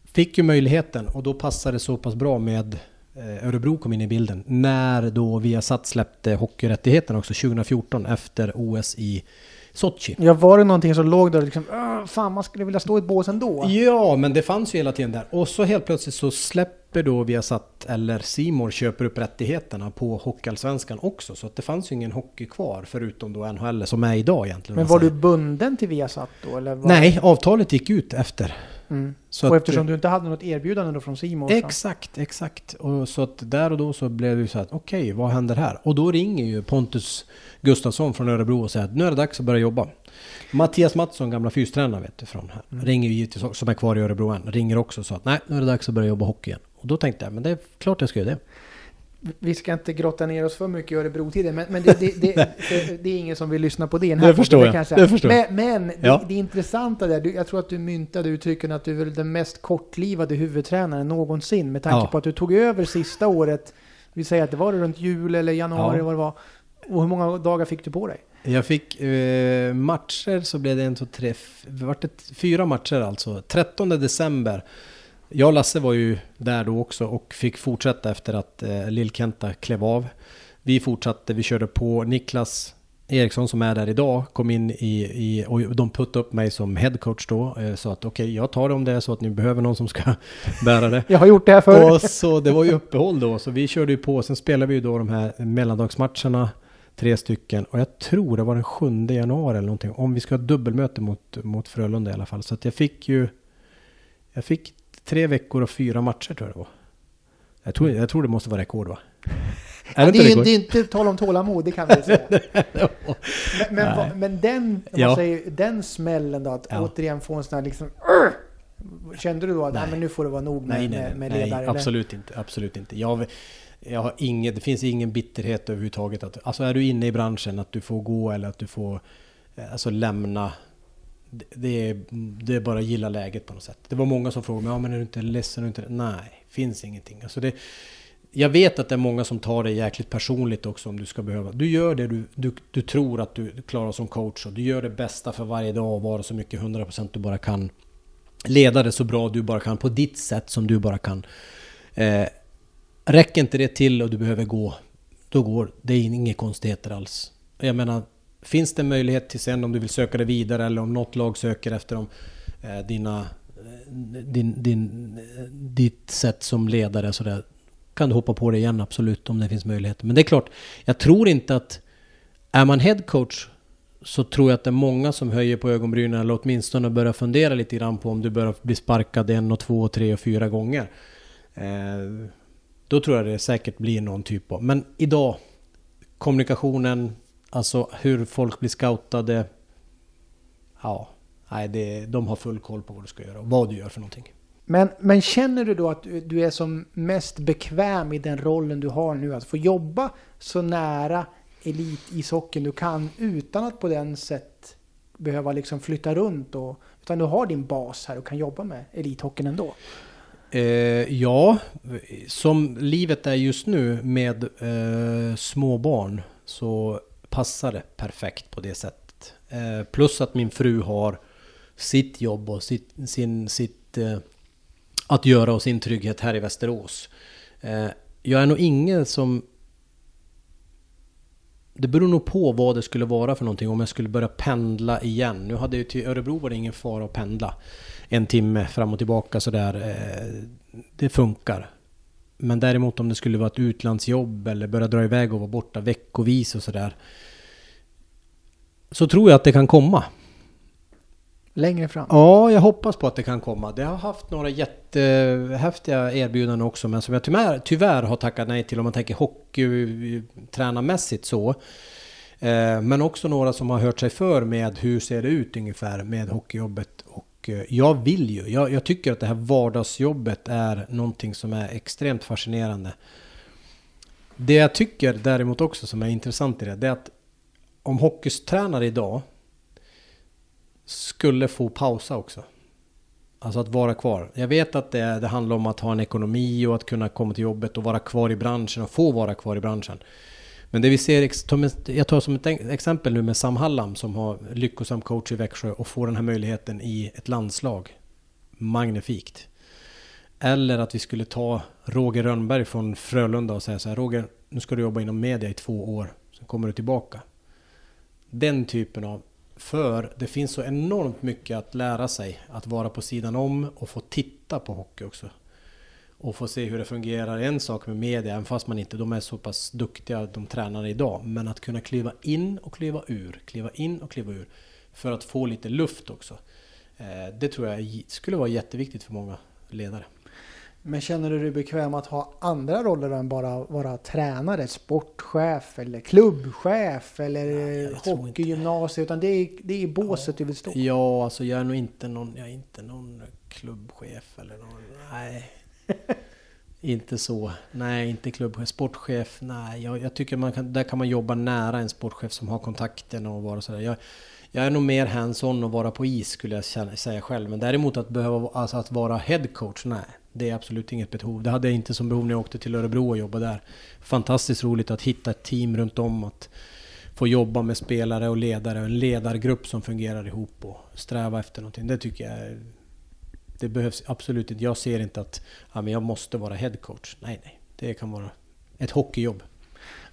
fick ju möjligheten och då passade det så pass bra med Eh, Örebro kom in i bilden när då Viasat släppte hockeyrättigheterna också 2014 efter OS i Sochi. Ja, var det någonting som låg där liksom, fan man skulle vilja stå i ett bås ändå? Ja, men det fanns ju hela tiden där. Och så helt plötsligt så släpper då Viasat, eller Simor köper upp rättigheterna på Hockeyallsvenskan också. Så att det fanns ju ingen hockey kvar förutom då NHL som är idag egentligen. Men var du bunden till Viasat då? Eller var... Nej, avtalet gick ut efter. Mm. Så och att, eftersom du inte hade något erbjudande då från Simon Exakt, exakt. Och så att där och då så blev det så att okej, okay, vad händer här? Och då ringer ju Pontus Gustafsson från Örebro och säger att nu är det dags att börja jobba. Mattias Mattsson, gamla fystränaren vet du från här, mm. ringer ju givetvis också, som är kvar i Örebro än, ringer också och sa att nej, nu är det dags att börja jobba hockey igen. Och då tänkte jag, men det är klart jag ska göra det vi ska inte grotta ner oss för mycket i Örebro-tiden, men, men det, det, det, det, är ingen som vill lyssna på det. det förstår jag. jag. Det förstår. Men, men ja. det, intressanta där, jag tror att du myntade uttrycken att du är den mest kortlivade huvudtränaren någonsin med tanke ja. på att du tog över sista året, vi säger att det var runt jul eller januari ja. vad det var. Och hur många dagar fick du på dig? Jag fick eh, matcher så blev det en, två, tre, vart det fyra matcher alltså. 13 december jag och Lasse var ju där då också och fick fortsätta efter att eh, Lill-Kenta klev av. Vi fortsatte, vi körde på. Niklas Eriksson som är där idag kom in i, i och de puttade upp mig som headcoach då. Eh, så att okej, okay, jag tar det om det är så att ni behöver någon som ska bära det. jag har gjort det här förr. Och så det var ju uppehåll då, så vi körde ju på. Sen spelade vi ju då de här mellandagsmatcherna, tre stycken. Och jag tror det var den 7 januari eller någonting. Om vi ska ha dubbelmöte mot, mot Frölunda i alla fall. Så att jag fick ju... Jag fick tre veckor och fyra matcher tror jag det var. Jag tror, jag tror det måste vara rekord va? Är det, det, är, det är inte tal om tålamod, det kan vi säga. men, men, men, den, ja. säger, den smällen då, att ja. återigen få en sån här liksom... Kände du då att nej. men nu får det vara nog med, nej, nej, med, med ledare? Nej, absolut inte. Absolut inte. Jag, jag har inget, det finns ingen bitterhet överhuvudtaget. Att, alltså är du inne i branschen, att du får gå eller att du får eh, alltså, lämna det är, det är bara att gilla läget på något sätt. Det var många som frågade mig, ja men är du inte ledsen? Är du inte... Nej, finns ingenting. Alltså det, jag vet att det är många som tar det jäkligt personligt också om du ska behöva. Du gör det du, du, du tror att du klarar som coach och du gör det bästa för varje dag och vara så mycket 100% du bara kan. Leda det så bra du bara kan på ditt sätt som du bara kan. Eh, räcker inte det till och du behöver gå, då går det. är inga konstigheter alls. Jag menar, Finns det möjlighet till sen om du vill söka dig vidare eller om något lag söker efter dem, eh, dina, eh, din, din, eh, ditt sätt som ledare så där, kan du hoppa på det igen absolut om det finns möjlighet. Men det är klart, jag tror inte att är man headcoach så tror jag att det är många som höjer på ögonbrynen eller åtminstone börjar fundera lite grann på om du börjar bli sparkad en och två och tre och fyra gånger. Eh, då tror jag det säkert blir någon typ av... Men idag, kommunikationen, Alltså hur folk blir scoutade. Ja, nej, det, de har full koll på vad du ska göra och vad du gör för någonting. Men, men känner du då att du är som mest bekväm i den rollen du har nu? Att få jobba så nära elitisockeln du kan utan att på den sätt behöva liksom flytta runt. Och, utan du har din bas här och kan jobba med elithockeyn ändå. Eh, ja, som livet är just nu med eh, små barn så passade perfekt på det sättet. Eh, plus att min fru har sitt jobb och sitt, sin, sitt eh, att göra och sin trygghet här i Västerås. Eh, jag är nog ingen som... Det beror nog på vad det skulle vara för någonting om jag skulle börja pendla igen. Nu hade ju till Örebro var det ingen fara att pendla en timme fram och tillbaka sådär. Eh, det funkar. Men däremot om det skulle vara ett utlandsjobb eller börja dra iväg och vara borta veckovis och sådär. Så tror jag att det kan komma. Längre fram? Ja, jag hoppas på att det kan komma. Det har haft några jättehäftiga erbjudanden också, men som jag tyvärr, tyvärr har tackat nej till om man tänker hockeytränarmässigt så. Eh, men också några som har hört sig för med hur ser det ut ungefär med hockeyjobbet. Och Eh, jag vill ju, jag, jag tycker att det här vardagsjobbet är någonting som är extremt fascinerande. Det jag tycker däremot också som är intressant i det, det är att om hockeytränare idag skulle få pausa också. Alltså att vara kvar. Jag vet att det, det handlar om att ha en ekonomi och att kunna komma till jobbet och vara kvar i branschen och få vara kvar i branschen. Men det vi ser, jag tar som ett exempel nu med Sam Hallam som har lyckosam coach i Växjö och får den här möjligheten i ett landslag. Magnifikt. Eller att vi skulle ta Roger Rönnberg från Frölunda och säga så här Roger, nu ska du jobba inom media i två år, sen kommer du tillbaka. Den typen av för det finns så enormt mycket att lära sig, att vara på sidan om och få titta på hockey också. Och få se hur det fungerar. En sak med media, även fast man inte, de är så pass duktiga, de tränare idag. Men att kunna kliva in och kliva ur, kliva in och kliva ur. För att få lite luft också. Eh, det tror jag skulle vara jätteviktigt för många ledare. Men känner du dig bekväm att ha andra roller än bara vara tränare, sportchef eller klubbchef eller hockeygymnasium? Utan det är, det är båset ja. du vill stå Ja, alltså jag är nog inte någon, jag är inte någon klubbchef eller någon, nej inte så. Nej, inte klubbchef. Sportchef, nej. Jag, jag tycker man kan, där kan man jobba nära en sportchef som har kontakten och vara sådär. Jag, jag är nog mer hands-on och vara på is skulle jag säga själv. Men däremot att behöva, alltså att vara headcoach, nej. Det är absolut inget behov. Det hade jag inte som behov när jag åkte till Örebro och jobbade där. Fantastiskt roligt att hitta ett team runt om. Att få jobba med spelare och ledare och en ledargrupp som fungerar ihop och sträva efter någonting. Det tycker jag är det behövs absolut inte. Jag ser inte att ja, men jag måste vara headcoach. Nej, nej. Det kan vara ett hockeyjobb.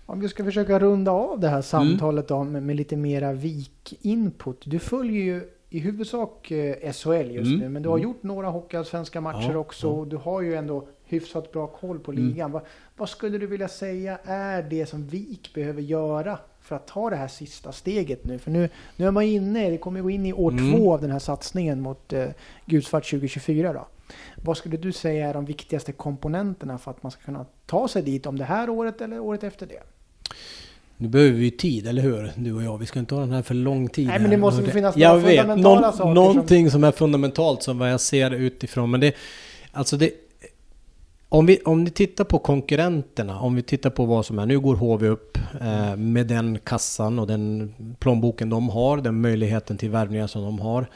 Om vi ska försöka runda av det här samtalet mm. då med, lite mera vik-input. Du följer ju i huvudsak eh, SHL just mm. nu, men du har mm. gjort några hockeyallsvenska matcher ja, också. Ja. Du har ju ändå hyfsat bra koll på ligan. Mm. Vad, vad, skulle du vilja säga är det som VIK behöver göra för att ta det här sista steget nu? För nu, nu är man inne, det kommer gå in i år mm. två av den här satsningen mot eh, Gulsvart 2024 då. Vad skulle du säga är de viktigaste komponenterna för att man ska kunna ta sig dit om det här året eller året efter det? Nu behöver vi ju tid, eller hur? Du och jag. Vi ska inte ha den här för lång tid. Nej, men det måste det, finnas några fundamentala någon, saker. Någonting som... som är fundamentalt som vad jag ser utifrån. Men det... Alltså det... Om vi, om ni tittar på konkurrenterna, om vi tittar på vad som är, nu går HV upp eh, med den kassan och den plånboken de har, den möjligheten till värvningar som de har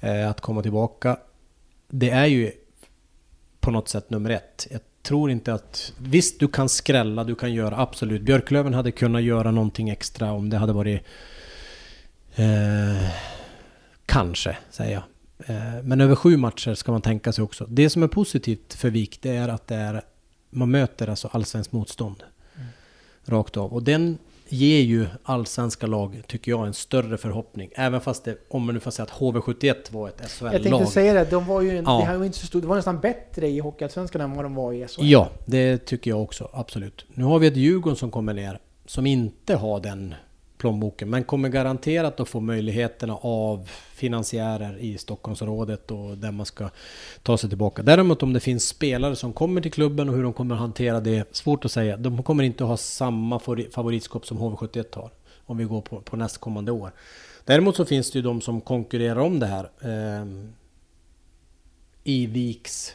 eh, att komma tillbaka. Det är ju på något sätt nummer ett. Jag tror inte att... Visst, du kan skrälla, du kan göra absolut. Björklöven hade kunnat göra någonting extra om det hade varit... Eh, kanske, säger jag. Eh, men över sju matcher ska man tänka sig också. Det som är positivt för Vik, det är att det är, man möter alltså allsvenskt motstånd. Mm. Rakt av. Och den ger ju allsvenska lag, tycker jag, en större förhoppning. Även fast det, om man nu får säga att HV71 var ett SHL-lag. Jag tänkte säga det, de var ju en, ja. det, var inte så stort, det var nästan bättre i Hockeyallsvenskan än vad de var i SHL. Ja, det tycker jag också, absolut. Nu har vi ett Djurgården som kommer ner, som inte har den plånboken. Men kommer garanterat att få möjligheterna av finansiärer i Stockholmsområdet och där man ska ta sig tillbaka. Däremot om det finns spelare som kommer till klubben och hur de kommer att hantera det, svårt att säga. De kommer inte att ha samma favoritskap som HV71 har. Om vi går på, på nästkommande år. Däremot så finns det ju de som konkurrerar om det här. Eh, I Viks,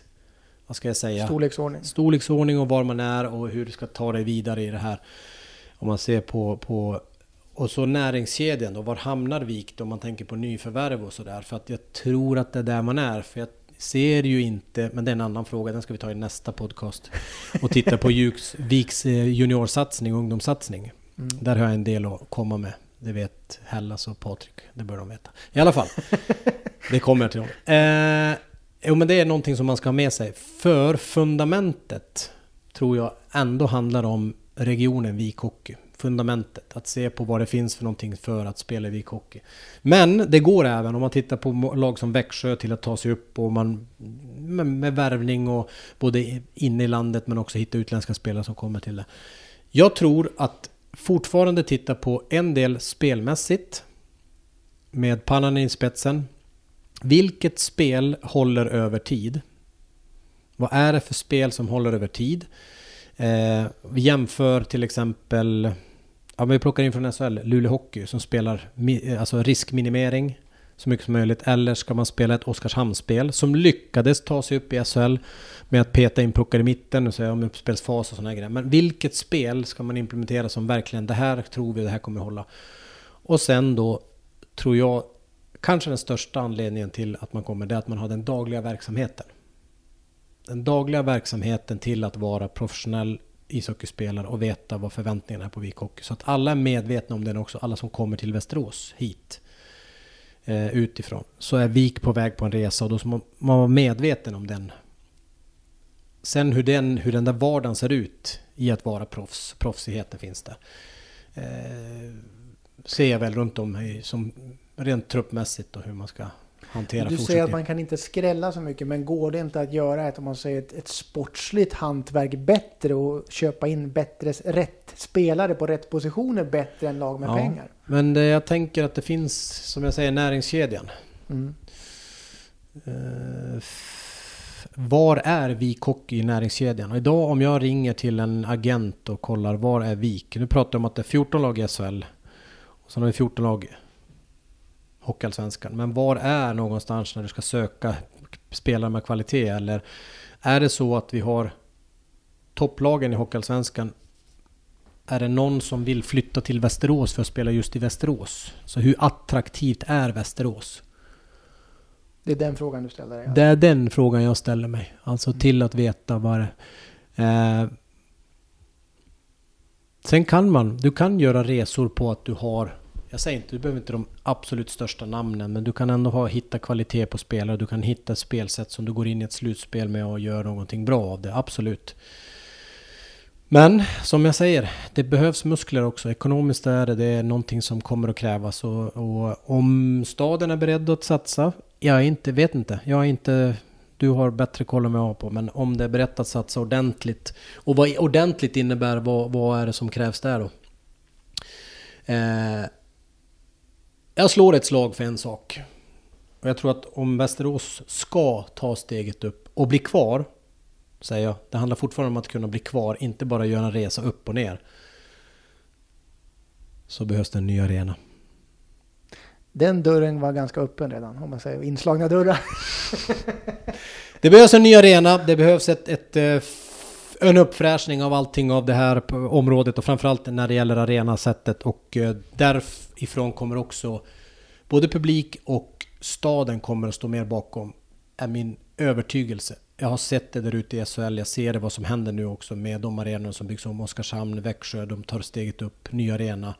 vad ska jag säga? Storleksordning. Storleksordning och var man är och hur du ska ta dig vidare i det här. Om man ser på, på och så näringskedjan då, var hamnar Vik om man tänker på nyförvärv och sådär? För att jag tror att det är där man är. För jag ser ju inte, men det är en annan fråga, den ska vi ta i nästa podcast. Och titta på Viks eh, juniorsatsning och ungdomssatsning. Mm. Där har jag en del att komma med. Det vet Hellas och Patrik, det bör de veta. I alla fall, det kommer jag till dem. Eh, jo men det är någonting som man ska ha med sig. För fundamentet tror jag ändå handlar om regionen Vik Hockey fundamentet. Att se på vad det finns för någonting för att spela i Hockey. Men det går även om man tittar på lag som Växjö till att ta sig upp och man med, med värvning och både inne i landet men också hitta utländska spelare som kommer till det. Jag tror att fortfarande titta på en del spelmässigt med Pannan i spetsen. Vilket spel håller över tid? Vad är det för spel som håller över tid? Eh, vi jämför till exempel Ja, men vi plockar in från SHL, Luleå Hockey, som spelar eh, alltså riskminimering så mycket som möjligt. Eller ska man spela ett Oskarshamnsspel som lyckades ta sig upp i SHL med att peta in puckar i mitten och säga om uppspelsfas och sådana grejer. Men vilket spel ska man implementera som verkligen det här tror vi det här kommer hålla? Och sen då tror jag kanske den största anledningen till att man kommer det är att man har den dagliga verksamheten. Den dagliga verksamheten till att vara professionell ishockeyspelare och veta vad förväntningarna är på Vik Hockey. Så att alla är medvetna om den också, alla som kommer till Västerås hit eh, utifrån. Så är Vik på väg på en resa och då ska man, man vara medveten om den. Sen hur den, hur den där vardagen ser ut i att vara proffs, proffsigheten finns där. Eh, ser jag väl runt om som rent truppmässigt och hur man ska hantera Du säger att man kan inte skrälla så mycket, men går det inte att göra ett, om man säger ett, ett sportsligt hantverk bättre och köpa in bättre, rätt spelare på rätt positioner bättre än lag med Ja. pengar? Men det, jag tänker att det finns, som jag säger, näringskedjan. Mm. Eh, var är Vik Hockey i näringskedjan? Och idag om jag ringer till en agent och kollar var är Vik? Nu pratar jag om att det är 14 lag i SHL. Och sen har vi 14 lag Hockeyallsvenskan. Men var är någonstans när du ska söka spelare med kvalitet? Eller är det så att vi har topplagen i Hockeyallsvenskan är det någon som vill flytta till Västerås för att spela just i Västerås? Så hur attraktivt är Västerås? Det är den frågan du ställer dig? Det är den frågan jag ställer mig. Alltså till att veta vad det eh, Sen kan man, du kan göra resor på att du har jag säger inte, du behöver inte de absolut största namnen men du kan ändå ha, hitta kvalitet på spelare. Du kan hitta ett spelsätt som du går in i ett slutspel med och gör någonting bra av det, absolut. Men som jag säger, det behövs muskler också. Ekonomiskt är det, det är någonting som kommer att krävas. Och, och om staden är beredd att satsa, jag är inte, vet inte. Jag är inte, du har bättre koll än jag har på. Men om det är berett att satsa ordentligt. Och vad ordentligt innebär, vad, vad är det som krävs där då? Eh, jag slår ett slag för en sak. Och jag tror att om Västerås ska ta steget upp och bli kvar säger jag. Det handlar fortfarande om att kunna bli kvar, inte bara göra en resa upp och ner. Så behövs det en ny arena. Den dörren var ganska öppen redan, om man säger inslagna dörrar. Det behövs en ny arena, det behövs ett, ett, eh, en uppfräschning av allting av det här området och framförallt när det gäller arenasättet och eh, därifrån kommer också både publik och staden kommer att stå mer bakom, är min övertygelse. Jag har sett det där ute i SHL, jag ser det vad som händer nu också med de arenorna som byggs om. Oskarshamn, Växjö, de tar steget upp, ny arena.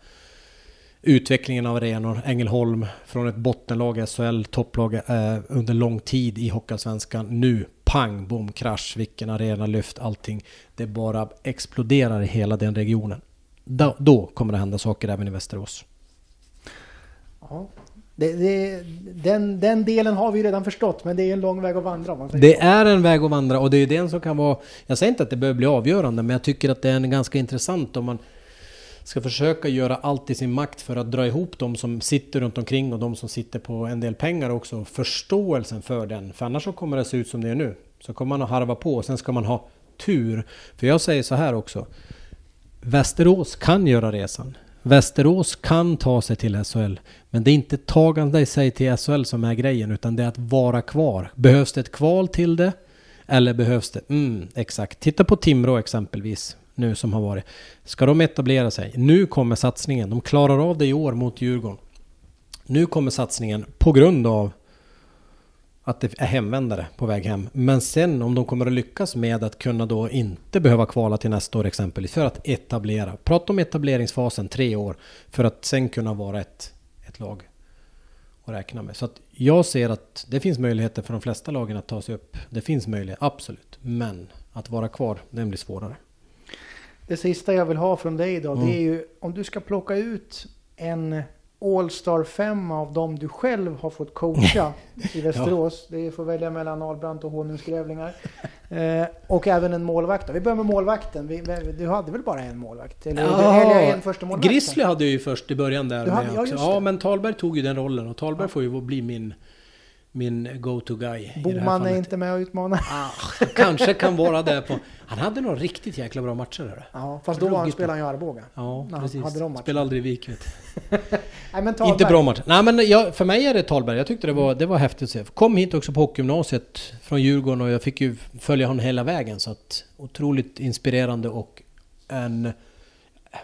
Utvecklingen av arenor, Ängelholm från ett bottenlag i SHL, topplag eh, under lång tid i Hockeyallsvenskan. Nu, pang, bom, krasch, vilken arena, lyft, allting. Det bara exploderar i hela den regionen. Då, då kommer det hända saker även i Västerås. Ja. Det, det, den, den delen har vi redan förstått, men det är en lång väg att vandra man säger Det är en väg att vandra och det är den som kan vara... Jag säger inte att det behöver bli avgörande, men jag tycker att det är en ganska intressant om man ska försöka göra allt i sin makt för att dra ihop de som sitter runt omkring och de som sitter på en del pengar också. Förståelsen för den. För annars så kommer det se ut som det är nu. Så kommer man att harva på och sen ska man ha tur. För jag säger så här också. Västerås kan göra resan. Västerås kan ta sig till SHL. Men det är inte tagande i sig till SHL som är grejen utan det är att vara kvar. Behövs det ett kval till det? Eller behövs det... Mm, exakt. Titta på Timrå exempelvis. Nu som har varit. Ska de etablera sig? Nu kommer satsningen. De klarar av det i år mot Djurgården. Nu kommer satsningen på grund av att det är hemvändare på väg hem. Men sen om de kommer att lyckas med att kunna då inte behöva kvala till nästa år exempelvis för att etablera. Prata om etableringsfasen tre år för att sen kunna vara ett, ett lag att räkna med. Så att jag ser att det finns möjligheter för de flesta lagen att ta sig upp. Det finns möjligheter, absolut. Men att vara kvar, den blir svårare. Det sista jag vill ha från dig då, Mm. det är ju om du ska plocka ut en All-star 5 av dem du själv har fått coacha i Västerås. Det får välja mellan Ahlbrandt och honungsgrävlingar. Eh, och även en målvakt. Vi börjar med målvakten. Vi, du hade väl bara en målvakt? Eller, eller en första målvakt? Grizzly hade ju först i början där hade- ja, Ja, men Talberg tog ju den rollen och Talberg får ju bli min min go-to-guy. i det Boman är inte med och utmanar. Ah, kanske kan vara där på... Han hade några riktigt jäkla bra matcher där. Ja, fast då var han han ju Arboga. Ja, han precis. hade de. Spelade aldrig i Vik vet. Nej men. Inte bra match. Nej men jag, för mig är det Talberg. Jag tyckte det var, det var häftigt att se. Kom hit också på hockeygymnasiet från Djurgården och jag fick ju följa honom hela vägen. Så att otroligt inspirerande och en...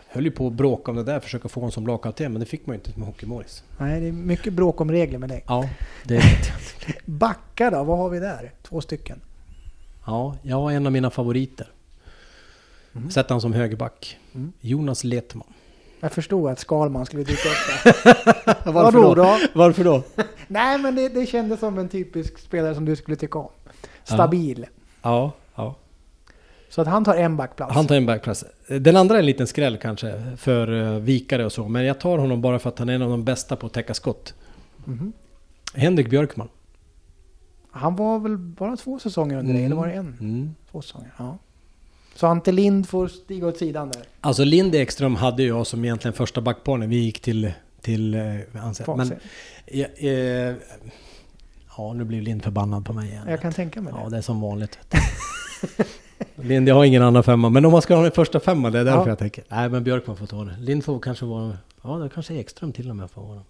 Höll ju på att bråka om det där, försöka få honom som lagkapten, men det fick man ju inte med Hockey-Morris. Nej, det är mycket bråk om regler med dig. Ja, det vet jag. Backar då, vad har vi där? Två stycken. Ja, jag har en av mina favoriter. Mm. Sätter han som högerback. Mm. Jonas Letman. Jag förstod att Skalman skulle dyka upp där. Varför Vadå då? Varför då? Nej men det, det kändes som en typisk spelare som du skulle tycka om. Stabil. Ja, ja. Så att han tar en backplats. Han tar en backplats. Den andra är en liten skräll kanske för uh, vikare och så. Men jag tar honom bara för att han är en av de bästa på att täcka skott. Mhm. Henrik Björkman. Han var väl bara två säsonger under dig, eller var det en? Mm. Två säsonger, ja. Så Ante Lind får stiga åt sidan där. Alltså Lind Ekström hade jag som egentligen första backpar när vi gick till... till Anse. Men, ja, eh, ja, nu blir Lind förbannad på mig igen. Jag kan tänka mig det. Ja, det är som vanligt. Lind, jag har ingen annan femma, men om man ska ha den första femman, det är därför Ja. jag tänker. Nej, men Björkman får ta det. Lind får kanske vara... Ja, det kanske Ekström till och med får vara.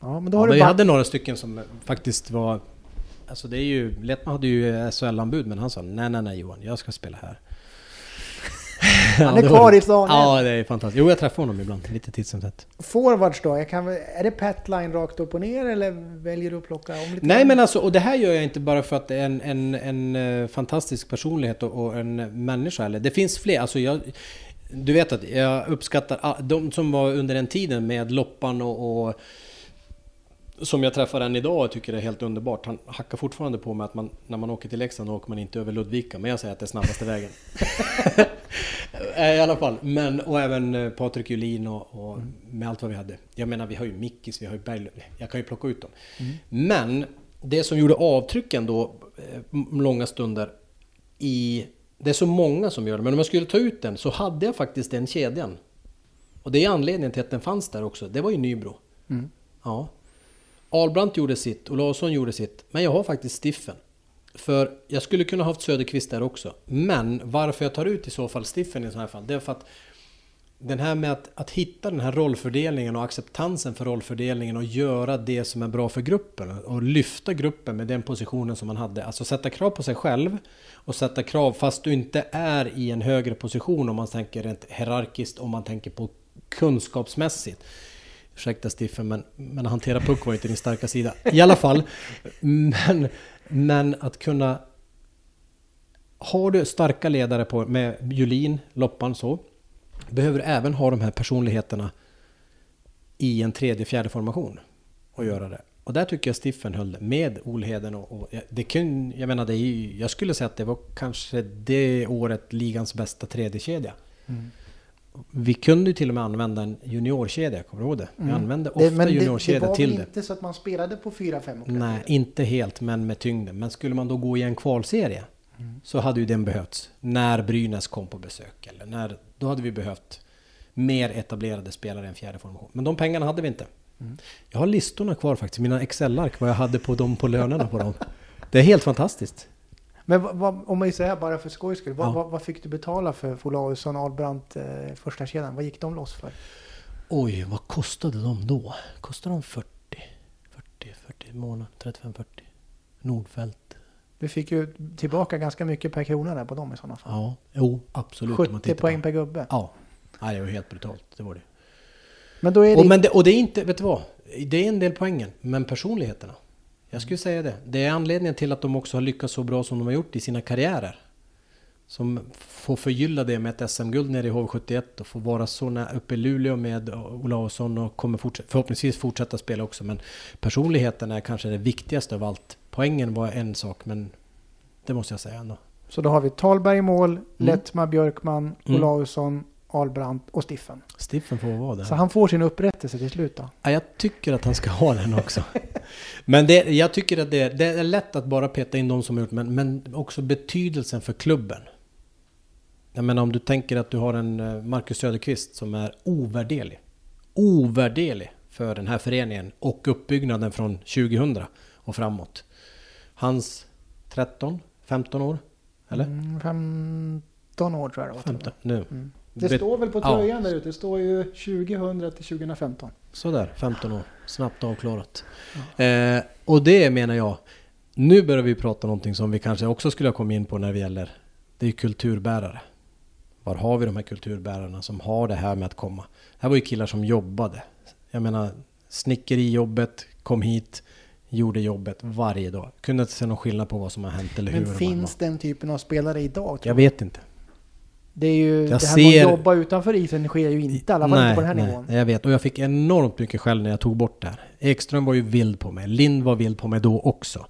Ja, men då Ja, har men du vi hade några stycken som faktiskt var... Alltså det är ju... Letman hade ju SHL-anbud men han sa nej, nej, nej Johan, jag ska spela här. Han är det kvar var det. i stan. Ja, det är fantastiskt. Jo, jag träffar honom ibland, lite titt som tätt. Forwards då? Jag kan, är det Petline rakt upp och ner eller väljer du att plocka om lite? Nej grann? men alltså, och det här gör jag inte bara för att det är en, en, en eh, fantastisk personlighet och, och en människa. Eller. Det finns fler. Alltså jag, du vet att jag uppskattar de som var under den tiden med Loppan och, och som jag träffar än idag och tycker är helt underbart. Han hackar fortfarande på mig att man, när man åker till Leksand åker man inte över Ludvika. Men jag säger att det är snabbaste vägen. Eh, I alla fall. Men, och även eh, Patrik Julin och, och med allt vad vi hade. Jag menar vi har ju Mickis, vi har ju Berglund. Jag kan ju plocka ut dem. Men det som gjorde avtrycken då eh, långa stunder i... Det är så många som gör det, men om jag skulle ta ut den så hade jag faktiskt den kedjan. Och det är anledningen till att den fanns där också. Det var ju Nybro. Mm. Ja. Ahlbrandt gjorde sitt, Olausson gjorde sitt. Men jag har faktiskt Stiffen. För jag skulle kunna haft Söderqvist där också. Men varför jag tar ut i så fall Stiffen i så här fall, det är för att den här med att, att hitta den här rollfördelningen och acceptansen för rollfördelningen och göra det som är bra för gruppen och lyfta gruppen med den positionen som man hade. Alltså sätta krav på sig själv och sätta krav fast du inte är i en högre position om man tänker rent hierarkiskt, om man tänker på kunskapsmässigt. Ursäkta Stiffen, men, men att hantera puck var inte din starka sida. I alla fall, men, men att kunna... Har du starka ledare på, med Julin, Loppan så, behöver du även ha de här personligheterna i en tredje, fjärde formation och göra det. Och där tycker jag Stiffen höll det med Olheden och, och det kun, jag menar det är ju, jag skulle säga att det var kanske det året ligans bästa tredje kedja. Mm. Vi kunde ju till och med använda en juniorkedja, kommer du ihåg det? Vi Mm. använde Det- ofta det, det juniorkedja var till väl det. inte så att man spelade på 4-5 Nej, inte helt, men med tyngden. Men skulle man då gå i en kvalserie så hade ju den behövts. När Brynäs kom på besök. Eller när, då hade vi behövt mer etablerade spelare än fjärde formation. Men de pengarna hade vi inte. Jag har listorna kvar faktiskt, mina Excel-ark, vad jag hade på dem på lönerna på dem. Det är helt fantastiskt. Men vad, vad, om man säger bara för skojs skull, vad, Ja. vad, fick du betala för Olausson och Ahlbrandt eh, första kedjan? Vad gick de loss för? Oj, vad kostade de då? Kostade de 40? 40, 40 i månaden? 35-40? Nordfält? Du fick ju tillbaka ganska mycket per krona där på dem i sådana fall. Ja, jo, absolut. om man 70 tittar på- poäng per gubbe. Ja. Nej, det var helt brutalt. Det var det. Men då är det... Och, men det, och det är inte, vet du vad? Det är en del poängen, men personligheterna. Jag skulle säga det. Det är anledningen till att de också har lyckats så bra som de har gjort i sina karriärer. Som får förgylla det med ett SM-guld nere i HV71 och får vara så nä- uppe i Luleå med Olausson och kommer fortsätta, förhoppningsvis fortsätta spela också. Men personligheten är kanske det viktigaste av allt. Poängen var en sak, men det måste jag säga ändå. Så då har vi Talberg i mål, Lettma, Björkman, Mm. Ahlbrandt och Stiffen. Stiffen får vara där. Så han får sin upprättelse till slut då. Ja, jag tycker att han ska ha den också. Men det, jag tycker att det, det är lätt att bara peta in de som har gjort, men, men också betydelsen för klubben. Jag menar om du tänker att du har en eh, Marcus Söderqvist som är ovärderlig. Ovärderlig för den här föreningen och uppbyggnaden från 2000. och framåt. Hans 13, 15 år? Eller? Mm, 15 år tror jag det var. 15, nu. Mm. Det Bet- står väl på Ja. tröjan där ute. Det står ju 2000 till 2015. Sådär, 15 år. Snabbt avklarat. Eh, och det menar jag, nu börjar vi prata någonting som vi kanske också skulle ha kommit in på när det gäller, det är kulturbärare. Var har vi de här kulturbärarna som har det här med att komma? Det här var ju killar som jobbade. Jag menar, snickerijobbet, kom hit, gjorde jobbet varje dag. Kunde inte se någon skillnad på vad som har hänt eller hur Men finns den typen av spelare idag? Jag vet inte. Det är ju, det här ser- med att jobba utanför isen sker ju inte, i alla fall inte på den här nej, nivån. Nej, jag vet. Och jag fick enormt mycket skäll när jag tog bort det här. Ekström var ju vild på mig. Lind var vild på mig då också.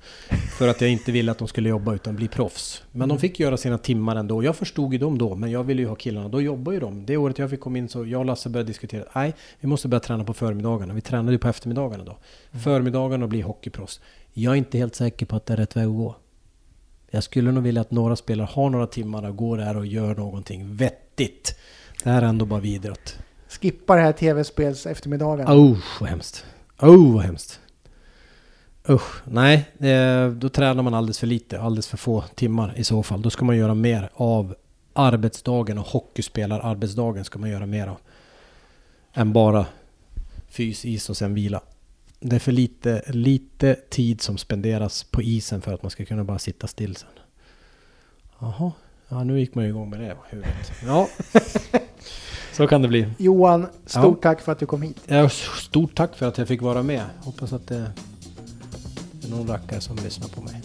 För att jag inte ville att de skulle jobba utan bli proffs. Men de fick göra sina timmar ändå. Jag förstod ju dem då, men jag ville ju ha killarna. Då jobbar ju de. Det året jag fick komma in så jag och Lasse började diskutera. Nej, vi måste börja träna på förmiddagarna. Vi tränade ju på eftermiddagarna då. Förmiddagarna och bli hockeyproffs. Jag är inte helt säker på att det är rätt väg att gå. Jag skulle nog vilja att några spelare har några timmar och går där och gör någonting vettigt. Det här är ändå bara vi idrott. Skippa det här tv-spels eftermiddagen. Oh, vad hemskt. Oh, vad hemskt. Usch, nej, då tränar man alldeles för lite, alldeles för få timmar i så fall. Då ska man göra mer av arbetsdagen och hockeyspelararbetsdagen ska man göra mer av. Än bara fys, is och sen vila. Det är för lite, lite tid som spenderas på isen för att man ska kunna bara sitta still sen. Jaha, ja nu gick man ju igång med det huvudet. Ja, så kan det bli. Johan, stort Ja. tack för att du kom hit. Ja, stort tack för att jag fick vara med. Hoppas att det är någon rackare som lyssnar på mig.